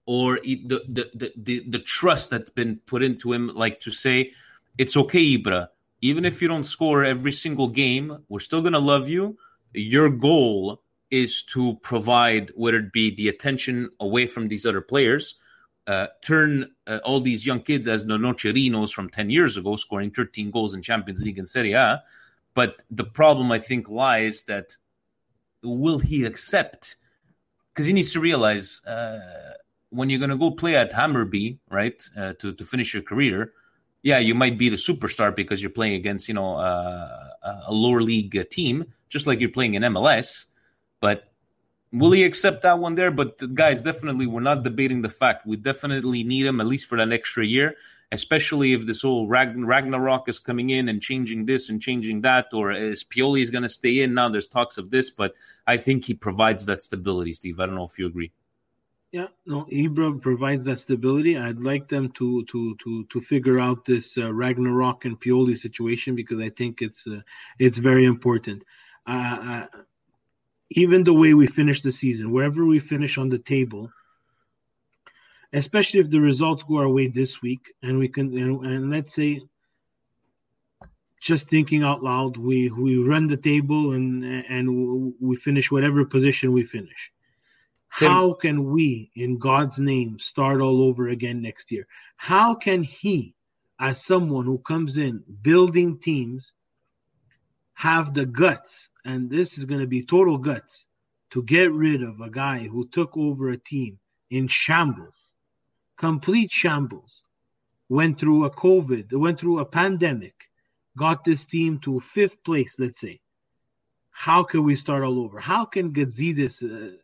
or the, the, the, the, the trust that's been put into him, like to say, it's okay, Ibra. Even if you don't score every single game, we're still going to love you. Your goal is to provide, whether it be the attention away from these other players, uh, turn uh, all these young kids as Nonocerinos from 10 years ago, scoring 13 goals in Champions League and Serie A. But the problem, I think, lies that will he accept? Because he needs to realize uh, when you're going to go play at Hammarby, right, uh, to to finish your career, yeah, you might be the superstar because you're playing against you know uh, a lower league team, just like you're playing in MLS. But will he accept that one there? But guys, definitely, we're not debating the fact we definitely need him at least for that extra year. Especially if this whole Ragn- Ragnarok is coming in and changing this and changing that, or is Pioli is going to stay in now? There's talks of this, but I think he provides that stability. Steve, I don't know if you agree. Yeah, no, Ibra provides that stability. I'd like them to to to to figure out this uh, Ragnarok and Pioli situation because I think it's uh, it's very important. Uh, uh, even the way we finish the season, wherever we finish on the table, especially if the results go our way this week, and we can and, and let's say just thinking out loud, we we run the table and and we finish whatever position we finish. How can we, in God's name, start all over again next year? How can He, as someone who comes in building teams, have the guts, and this is going to be total guts, to get rid of a guy who took over a team in shambles, complete shambles, went through a COVID, went through a pandemic, got this team to fifth place, let's say. How can we start all over? How can Gazidis uh,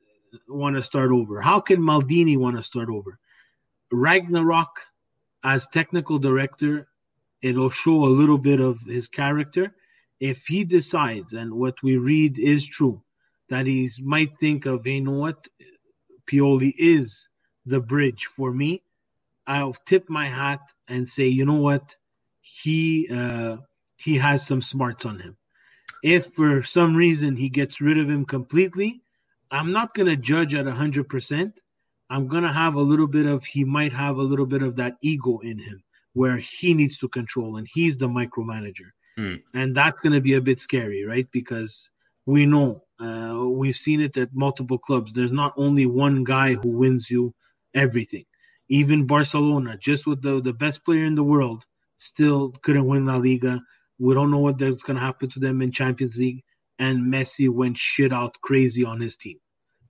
want to start over? How can Maldini want to start over? Ragnarok, as technical director, it'll show a little bit of his character. If he decides, and what we read is true, that he might think of, hey, you know what, Pioli is the bridge for me. I'll tip my hat and say, you know what, he uh, he has some smarts on him. If for some reason he gets rid of him completely, I'm not going to judge at 100%. I'm going to have a little bit of, he might have a little bit of that ego in him where he needs to control and he's the micromanager. Mm. And that's going to be a bit scary, right? Because we know, uh, we've seen it at multiple clubs. There's not only one guy who wins you everything. Even Barcelona, just with the, the best player in the world, still couldn't win La Liga. We don't know what that's going to happen to them in Champions League. And Messi went shit out crazy on his team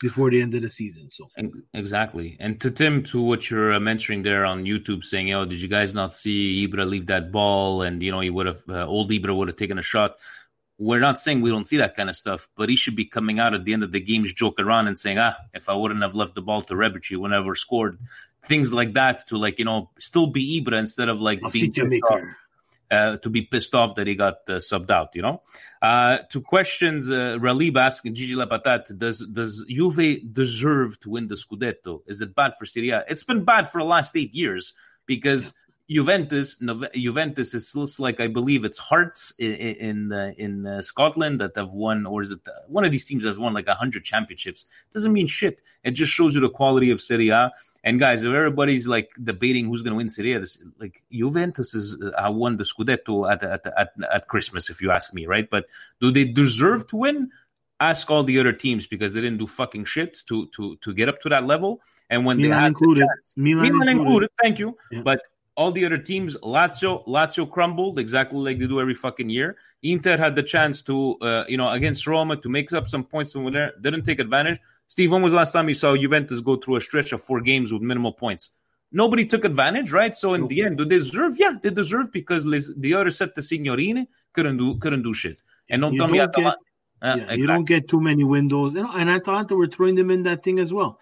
before the end of the season. So exactly. And to Tim, to what you're uh, mentioning there on YouTube, saying, "Oh, did you guys not see Ibra leave that ball?" And you know, he would have uh, old Ibra would have taken a shot. We're not saying we don't see that kind of stuff, but he should be coming out at the end of the games, joking around and saying, "Ah, if I wouldn't have left the ball to Rebic, he would never scored." Things like that to like you know still be Ibra instead of like I'll being uh, to be pissed off that he got uh, subbed out. You know, uh, to questions, uh, Ralib asking Gigi Lapatat, does does Juve deserve to win the Scudetto? Is it bad for Serie A? It's been bad for the last eight years because Juventus, Nove- Juventus is still like I believe it's Hearts in in, uh, in uh, Scotland that have won, or is it uh, one of these teams that have won like hundred championships? Doesn't mean shit. It just shows you the quality of Serie A. And guys, if everybody's like debating who's going to win Serie A, this, like Juventus is uh, won the Scudetto at, at at at Christmas, if you ask me, right? But do they deserve to win? Ask all the other teams because they didn't do fucking shit to to to get up to that level. And when Milan they had included. the chance, Milan Milan included. included, thank you. Yeah. But all the other teams, Lazio, Lazio crumbled exactly like they do every fucking year. Inter had the chance to, uh, you know, against Roma to make up some points from there, didn't take advantage. Steve, when was the last time you saw Juventus go through a stretch of four games with minimal points? Nobody took advantage, right? So in the end, do they deserve? Yeah, they deserve because les, the other set, the Signorine, couldn't do couldn't do shit. And don't You tell me don't Atalanta. get- Uh, yeah, exactly. you don't get too many windows. and, and Atalanta were throwing them in that thing as well.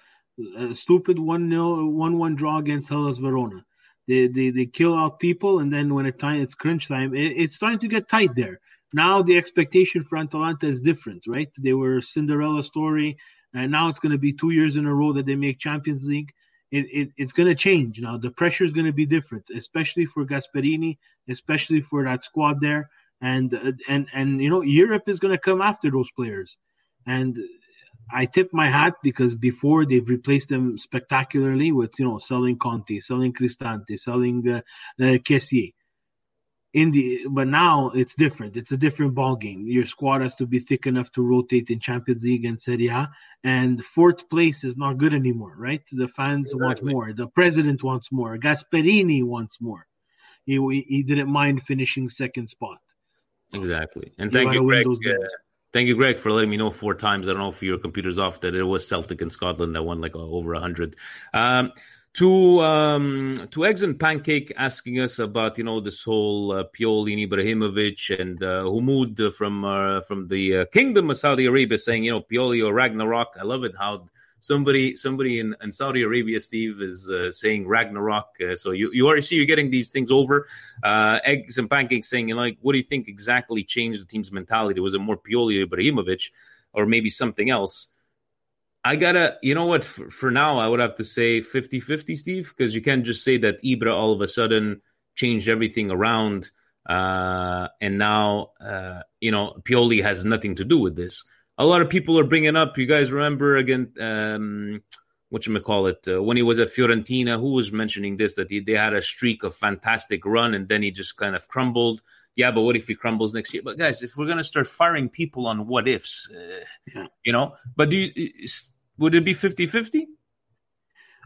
A stupid 1 0, 1 1 draw against Hellas Verona. They, they they kill out people, and then when it time, it's crunch time, it, it's starting to get tight there. Now the expectation for Atalanta is different, right? They were Cinderella story, and now it's going to be two years in a row that they make Champions League. It, it, it's going to change now. The pressure is going to be different, especially for Gasperini, especially for that squad there and and and you know Europe is going to come after those players, and I tip my hat because before they've replaced them spectacularly with you know selling Conti, selling Cristante, selling uh, uh, Kessié. In the but now it's different. It's a different ball game. Your squad has to be thick enough to rotate in Champions League and Serie A, and fourth place is not good anymore, right? The fans want more. The president wants more. Gasperini wants more. He he didn't mind finishing second spot. Exactly. And You thank you, Greg. uh. Thank you, Greg, for letting me know four times. I don't know if your computer's off that it was Celtic in Scotland that won like over a hundred. Um, to um, to eggs and pancake asking us about you know this whole uh, Pioli, Ibrahimovic, and uh, Humud from uh, from the uh, Kingdom of Saudi Arabia saying you know Pioli or Ragnarok. I love it how somebody somebody in, in Saudi Arabia, Steve, is uh, saying Ragnarok. Uh, so you you already see you're getting these things over. Uh, eggs and pancakes saying, like, what do you think exactly changed the team's mentality? Was it more Pioli Ibrahimovic, or maybe something else? I gotta, you know what? For, for now, I would have to say 50 50, Steve, because you can't just say that Ibra all of a sudden changed everything around. Uh, and now, uh, you know, Pioli has nothing to do with this. A lot of people are bringing up, you guys remember again, um, what you call it, uh, when he was at Fiorentina, who was mentioning this, that he, they had a streak of fantastic run and then he just kind of crumbled. yeah, but what if he crumbles next year? But guys, if we're gonna start firing people on what ifs, uh, Yeah. you know, but do you would it be 50-50?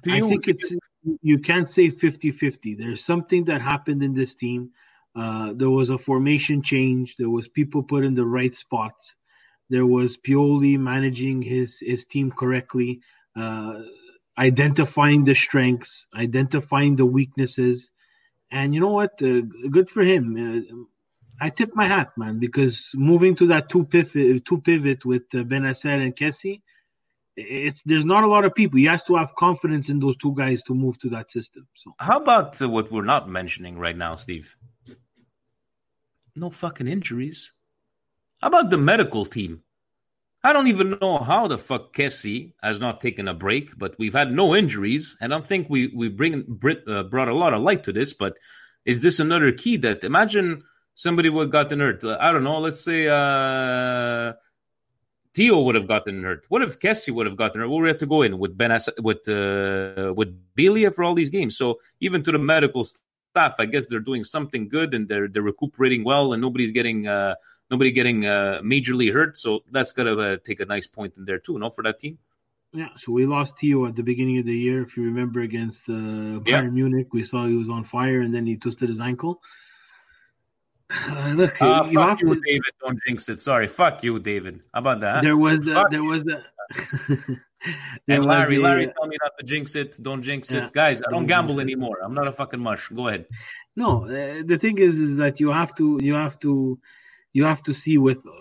Do I you? think it's you can't say 50-50. There's something that happened in this team. Uh, there was a formation change. There was people put in the right spots. There was Pioli managing his his team correctly, uh, identifying the strengths, identifying the weaknesses, and you know what? Uh, good for him. Uh, I tip my hat, man, because moving to that two pivot, two pivot with uh, Bennacer and Kessié, it's there's not a lot of people. He has to have confidence in those two guys to move to that system. So How about uh, what we're not mentioning right now, Steve? No fucking injuries. How about the medical team? I don't even know how the fuck Kessié has not taken a break, but we've had no injuries, and I think we we bring uh, brought a lot of light to this. But is this another key that imagine somebody would have gotten hurt? Uh, I don't know. Let's say uh, Theo would have gotten hurt. What if Kessie would have gotten hurt? We have to go in with Ben with uh, with Biglia for all these games? So even to the medical staff, I guess they're doing something good and they're they're recuperating well, and nobody's getting uh, nobody getting uh, majorly hurt. So that's gonna uh, take a nice point in there too, no, for that team. yeah, so we lost Theo at the beginning of the year. If you remember against uh, Bayern Yeah. Munich, we saw he was on fire and then he twisted his ankle. Uh, look, Uh, you fuck have you, to. David. Don't jinx it. Sorry, fuck you, David. How about that? There was the, Fuck there you. was the. and Larry, a- Larry, tell me not to jinx it. Don't jinx Yeah. it, guys. I don't Don't gamble anymore. I'm not a fucking mush. Go ahead. No, uh, the thing is, is that you have to, you have to, you have to see with. Uh,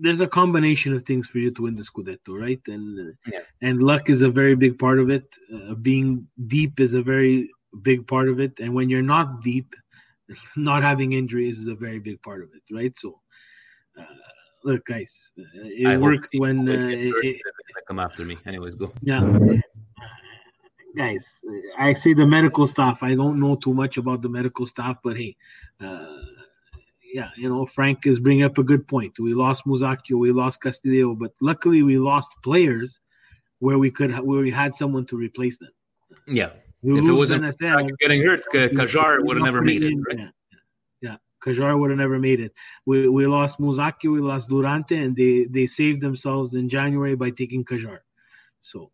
there's a combination of things for you to win the Scudetto, right? And Yeah. and luck is a very big part of it. Uh, being deep is a very big part of it, and when you're not deep, not having injuries is a very big part of it, right? So, uh, look, guys, uh, it I worked when uh, it- hurt, it- they're gonna come after me. Anyways, go. yeah. Guys, I say the medical staff. I don't know too much about the medical staff, but hey, uh, yeah, you know, Frank is bringing up a good point. We lost Musacchio, we lost Castillo, but luckily we lost players where we could where we had someone to replace them. Yeah. You if it wasn't NFL, getting hurt, Kjaer would have never made it, right? Yeah, yeah. Kjaer would have never made it. We we lost Musacchio, we lost Duarte, and they they saved themselves in January by taking Kjaer. So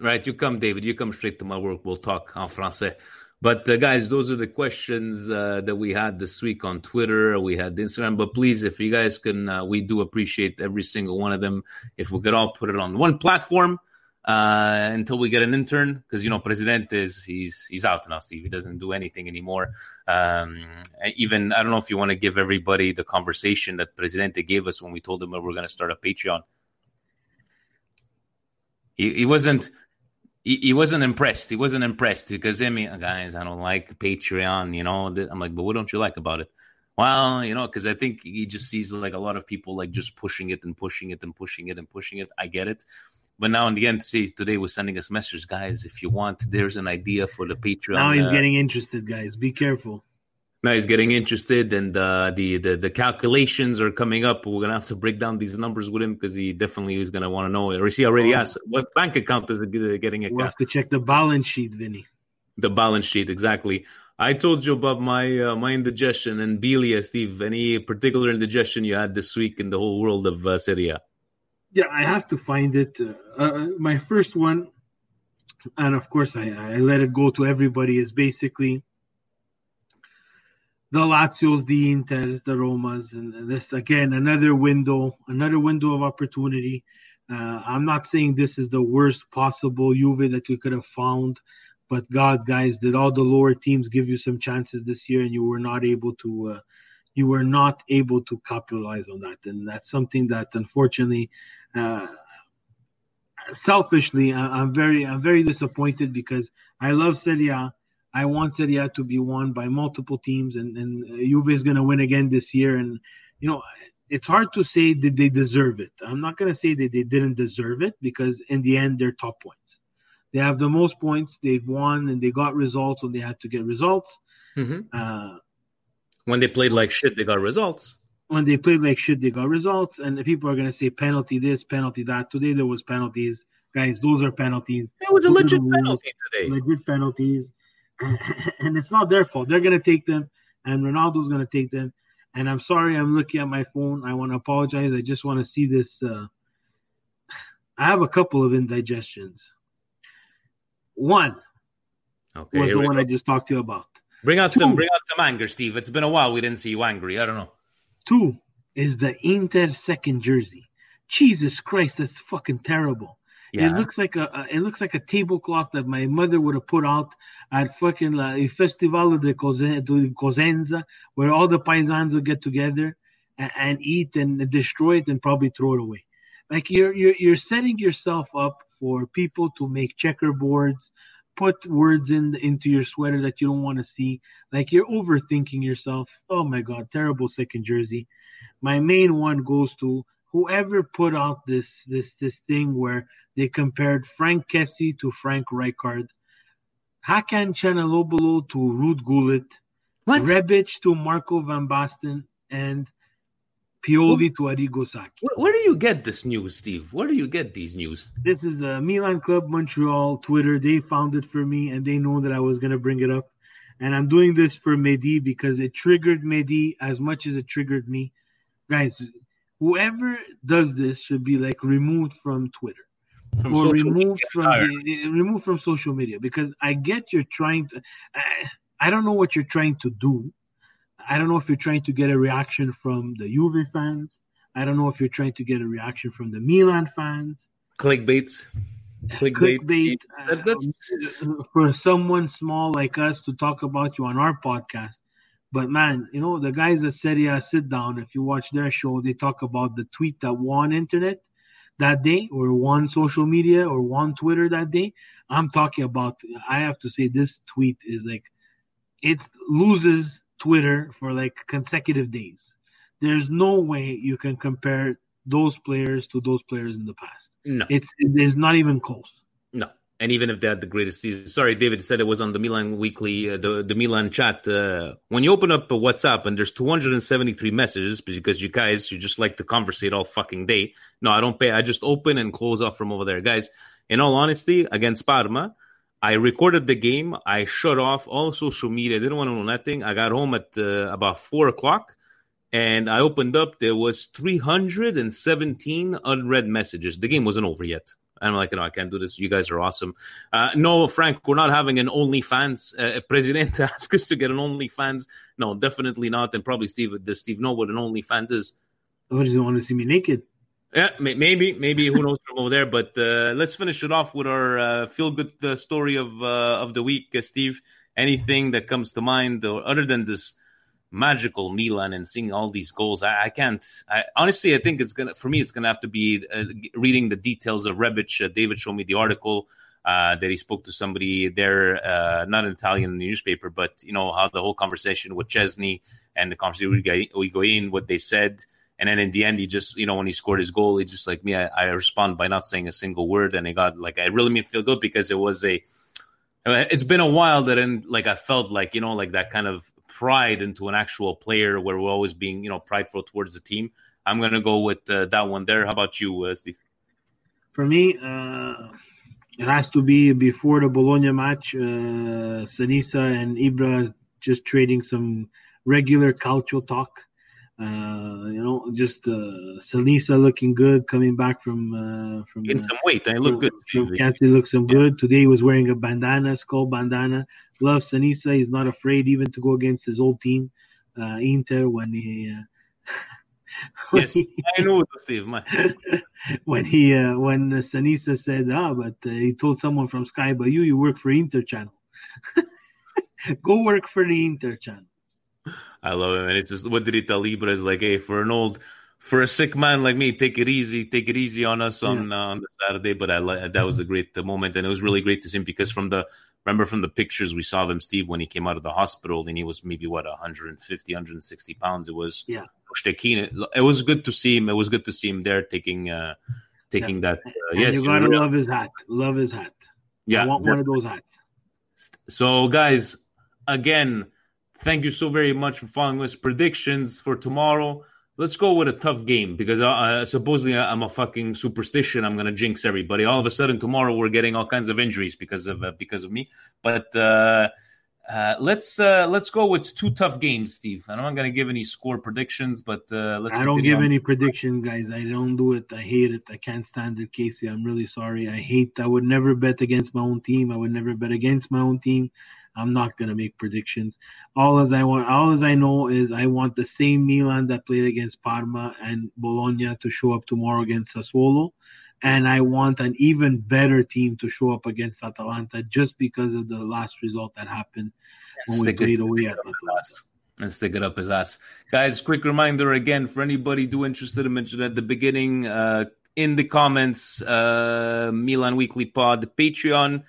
Right, you come, David. You come straight to my work. We'll talk en français. But uh, guys, those are the questions uh, that we had this week on Twitter. We had Instagram. But please, if you guys can, uh, we do appreciate every single one of them. If we could all put it on one platform uh, until we get an intern, because you know, President is he's he's out now. Steve, he doesn't do anything anymore. Um, even I don't know if you want to give everybody the conversation that Presidente gave us when we told him that we're going to start a Patreon. He, he wasn't he, he wasn't impressed. He wasn't impressed because I mean, guys, I don't like Patreon. You know, I'm like, but what don't you like about it? Well, you know, because I think he just sees like a lot of people like just pushing it and pushing it and pushing it and pushing it. I get it, but now and again, see, today was sending us messages, guys. If you want, there's an idea for the Patreon. now he's uh, getting interested, guys. Be careful. Now he's getting interested, and uh, the, the the calculations are coming up. We're gonna have to break down these numbers with him because he definitely is gonna want to know. Or he already Oh. asked what bank account is it getting a We'll have to check the balance sheet, Vinny. the balance sheet exactly. I told you about my uh, my indigestion and Biglia, Steve. Any particular indigestion you had this week in the whole world of uh, Serie A? Yeah, I have to find it. Uh, uh, my first one, and of course I, I let it go to everybody, is basically the Lazios, the Inters, the Romas, and, this again another window, another window of opportunity. Uh, I'm not saying this is the worst possible Juve that we could have found, but God, guys, did all the lower teams give you some chances this year, and you were not able to, uh, you were not able to capitalize on that, and that's something that unfortunately, uh, selfishly, I, I'm very, I'm very disappointed because I love Serie A. I want Serie A to be won by multiple teams, and and uh, Juve is going to win again this year. And you know, it's hard to say did they deserve it. I'm not going to say that they didn't deserve it because in the end, they're top points. They have the most points. They've won and they got results when they had to get results. Uh, When they played like shit, they got results. when they played like shit, they got results. And the people are going to say penalty this, penalty that. Today there was penalties, guys. Those are penalties. It was a legit penalty today. Legit penalties, and it's not their fault. They're going to take them. and Ronaldo's going to take them. And I'm sorry, I'm looking at my phone. I want to apologize. I just want to see this. Uh, I have a couple of indigestions. One Okay, was the one go. I just talked to you about. Bring out Two. some bring out some anger, Steve. It's been a while we didn't see you angry. I don't know. Two is the Inter second jersey. Jesus Christ, that's fucking terrible. It looks like a, a it looks like a tablecloth that my mother would have put out at fucking la, il Festival de Cosen- de Cosenza, where all the paisans would get together and, and eat and destroy it and probably throw it away. Like you're you're you're setting yourself up for people to make checkerboards, put words in into your sweater that you don't want to see. Like you're overthinking yourself. Oh my god, terrible second jersey. My main one goes to whoever put out this this this thing where they compared Franck Kessié to Frank Rijkaard, Hakan Calhanoglu to Ruud Gullit, Rebic to Marco Van Basten, and Pioli to Arrigo Sacchi. Where, where do you get this news, Steve? Where do you get these news? This is the Milan Club Montreal Twitter. They found it for me, and they know that I was going to bring it up. And I'm doing this for Mehdi because it triggered Mehdi as much as it triggered me. Guys, whoever does this should be like removed from Twitter From or removed from the, removed from social media because I get you're trying to. I, I don't know what you're trying to do. I don't know if you're trying to get a reaction from the Juve fans. I don't know if you're trying to get a reaction from the Milan fans. Clickbaits. Clickbait. Clickbait that's uh, for someone small like us to talk about you on our podcast. But man, you know the guys at Serie A sit down. If you watch their show, they talk about the tweet that won internet that day, or won social media, or won Twitter that day. I'm talking about. I have to say this tweet is like it loses Twitter for like consecutive days. There's no way you can compare those players to those players in the past. No. It's it is not even close. And even if they had the greatest season, sorry, David said it was on the Milan Weekly, uh, the the Milan chat. Uh, when you open up WhatsApp and there's 273 messages because you guys you just like to conversate all fucking day. No, I don't pay. I just open and close off from over there, guys. In all honesty, against Parma, I recorded the game. I shut off all social media. I didn't want to know nothing. I got home at uh, about four o'clock, and I opened up. There was 317 unread messages. The game wasn't over yet. I'm like, no, I can't do this. You guys are awesome. Uh, no, Frank, we're not having an OnlyFans. Uh, if Presidente asks us to get an OnlyFans, no, definitely not. And probably Steve, does Steve know what an OnlyFans is? What does he want to see me naked? Yeah, may- maybe, maybe who knows from over there. But uh, let's finish it off with our uh, feel good uh, story of uh, of the week, uh, Steve. Anything that comes to mind, or other than this magical Milan and seeing all these goals, I, I can't. I, honestly, I think it's gonna for me. It's gonna have to be uh, reading the details of Rebic. Uh, David showed me the article. Uh, that he spoke to somebody there, uh, not an Italian newspaper, but you know how the whole conversation with Szczesny and the conversation with Higuain, what they said, and then in the end, he just, you know, when he scored his goal, he just like me, I, I respond by not saying a single word, and it got like I really made feel good because it was a. It's been a while that, in, like, I felt like you know, like that kind of pride into an actual player, where we're always being, you know, prideful towards the team. I'm gonna go with uh, that one there. How about you, uh, Steve? For me, uh, it has to be before the Bologna match. Uh, Sinisa and Ibra just trading some regular cultural talk. Uh, you know, just uh, Sinisa looking good coming back from uh, from In some weight, I look good. From he looks some good. Today he was wearing a bandana, skull bandana. Love Sinisa. He's not afraid even to go against his old team, uh, Inter, when he. Uh, when Yes, he- I know, Steve. My, when he uh, when Sinisa said, "Ah, but uh, he told someone from Sky, but you you work for Inter Channel. Go work for the Inter Channel." I love him, and it's just what did he tell Ibra Is like, hey, for an old, for a sick man like me, take it easy, take it easy on us on uh, on the Saturday. But I li- that was a great uh, moment, and it was really great to see him because from the remember from the pictures we saw of him, Steve, when he came out of the hospital, and he was maybe what 150, 160 pounds. It was Yeah. It, it was good to see him. It was good to see him there taking uh taking that. Uh, And yes, you gotta love his hat. Love his hat. Yeah, I want one of those hats. So, guys, again, thank you so very much for following us. Predictions for tomorrow. Let's go with a tough game because uh, supposedly I'm a fucking superstition. I'm gonna jinx everybody. All of a sudden tomorrow we're getting all kinds of injuries because of uh, because of me. But uh, Uh, let's uh, let's go with two tough games, Steve. I'm not going to give any score predictions, but uh, let's. I don't give on. any prediction, guys. I don't do it. I hate it. I can't stand it, Casey. I'm really sorry. I hate. I would never bet against my own team. I would never bet against my own team. I'm not gonna make predictions. All as I want, all as I know is I want the same Milan that played against Parma and Bologna to show up tomorrow against Sassuolo, and I want an even better team to show up against Atalanta just because of the last result that happened when we played away at Atalanta. And stick it up his ass. Guys, quick reminder again for anybody do interested, I mentioned at the beginning, uh, in the comments, uh, Milan Weekly Pod, Patreon,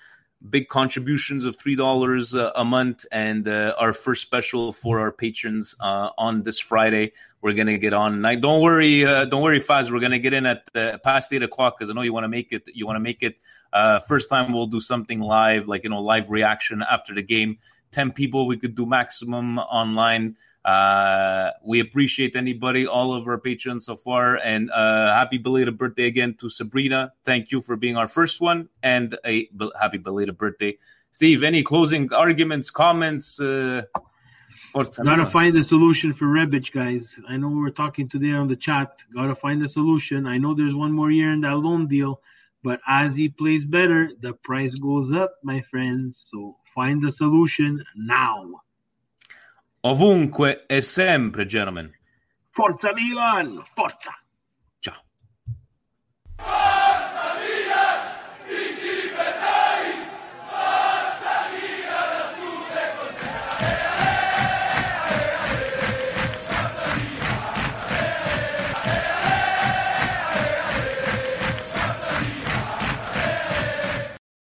big contributions of $3 a, a month, and uh, our first special for our patrons uh, on this Friday. We're to get on. Now, don't worry, uh, don't worry, Faz. We're to get in at uh, past 8 o'clock because I know you want to make it. You want to make it. Uh, first time we'll do something live, like, you know, live reaction after the game. 10 people we could do maximum online uh we appreciate anybody all of our patrons so far and uh happy belated birthday again to sabrina thank you for being our first one and a happy belated birthday steve any closing arguments comments uh Gotta find a solution for Rebic, guys. I know we were talking today on the chat. Gotta find a solution. I know there's one more year in that loan deal, but as he plays better, the price goes up, my friends. So find a solution now. Ovunque e sempre gentlemen Forza Milan! Forza!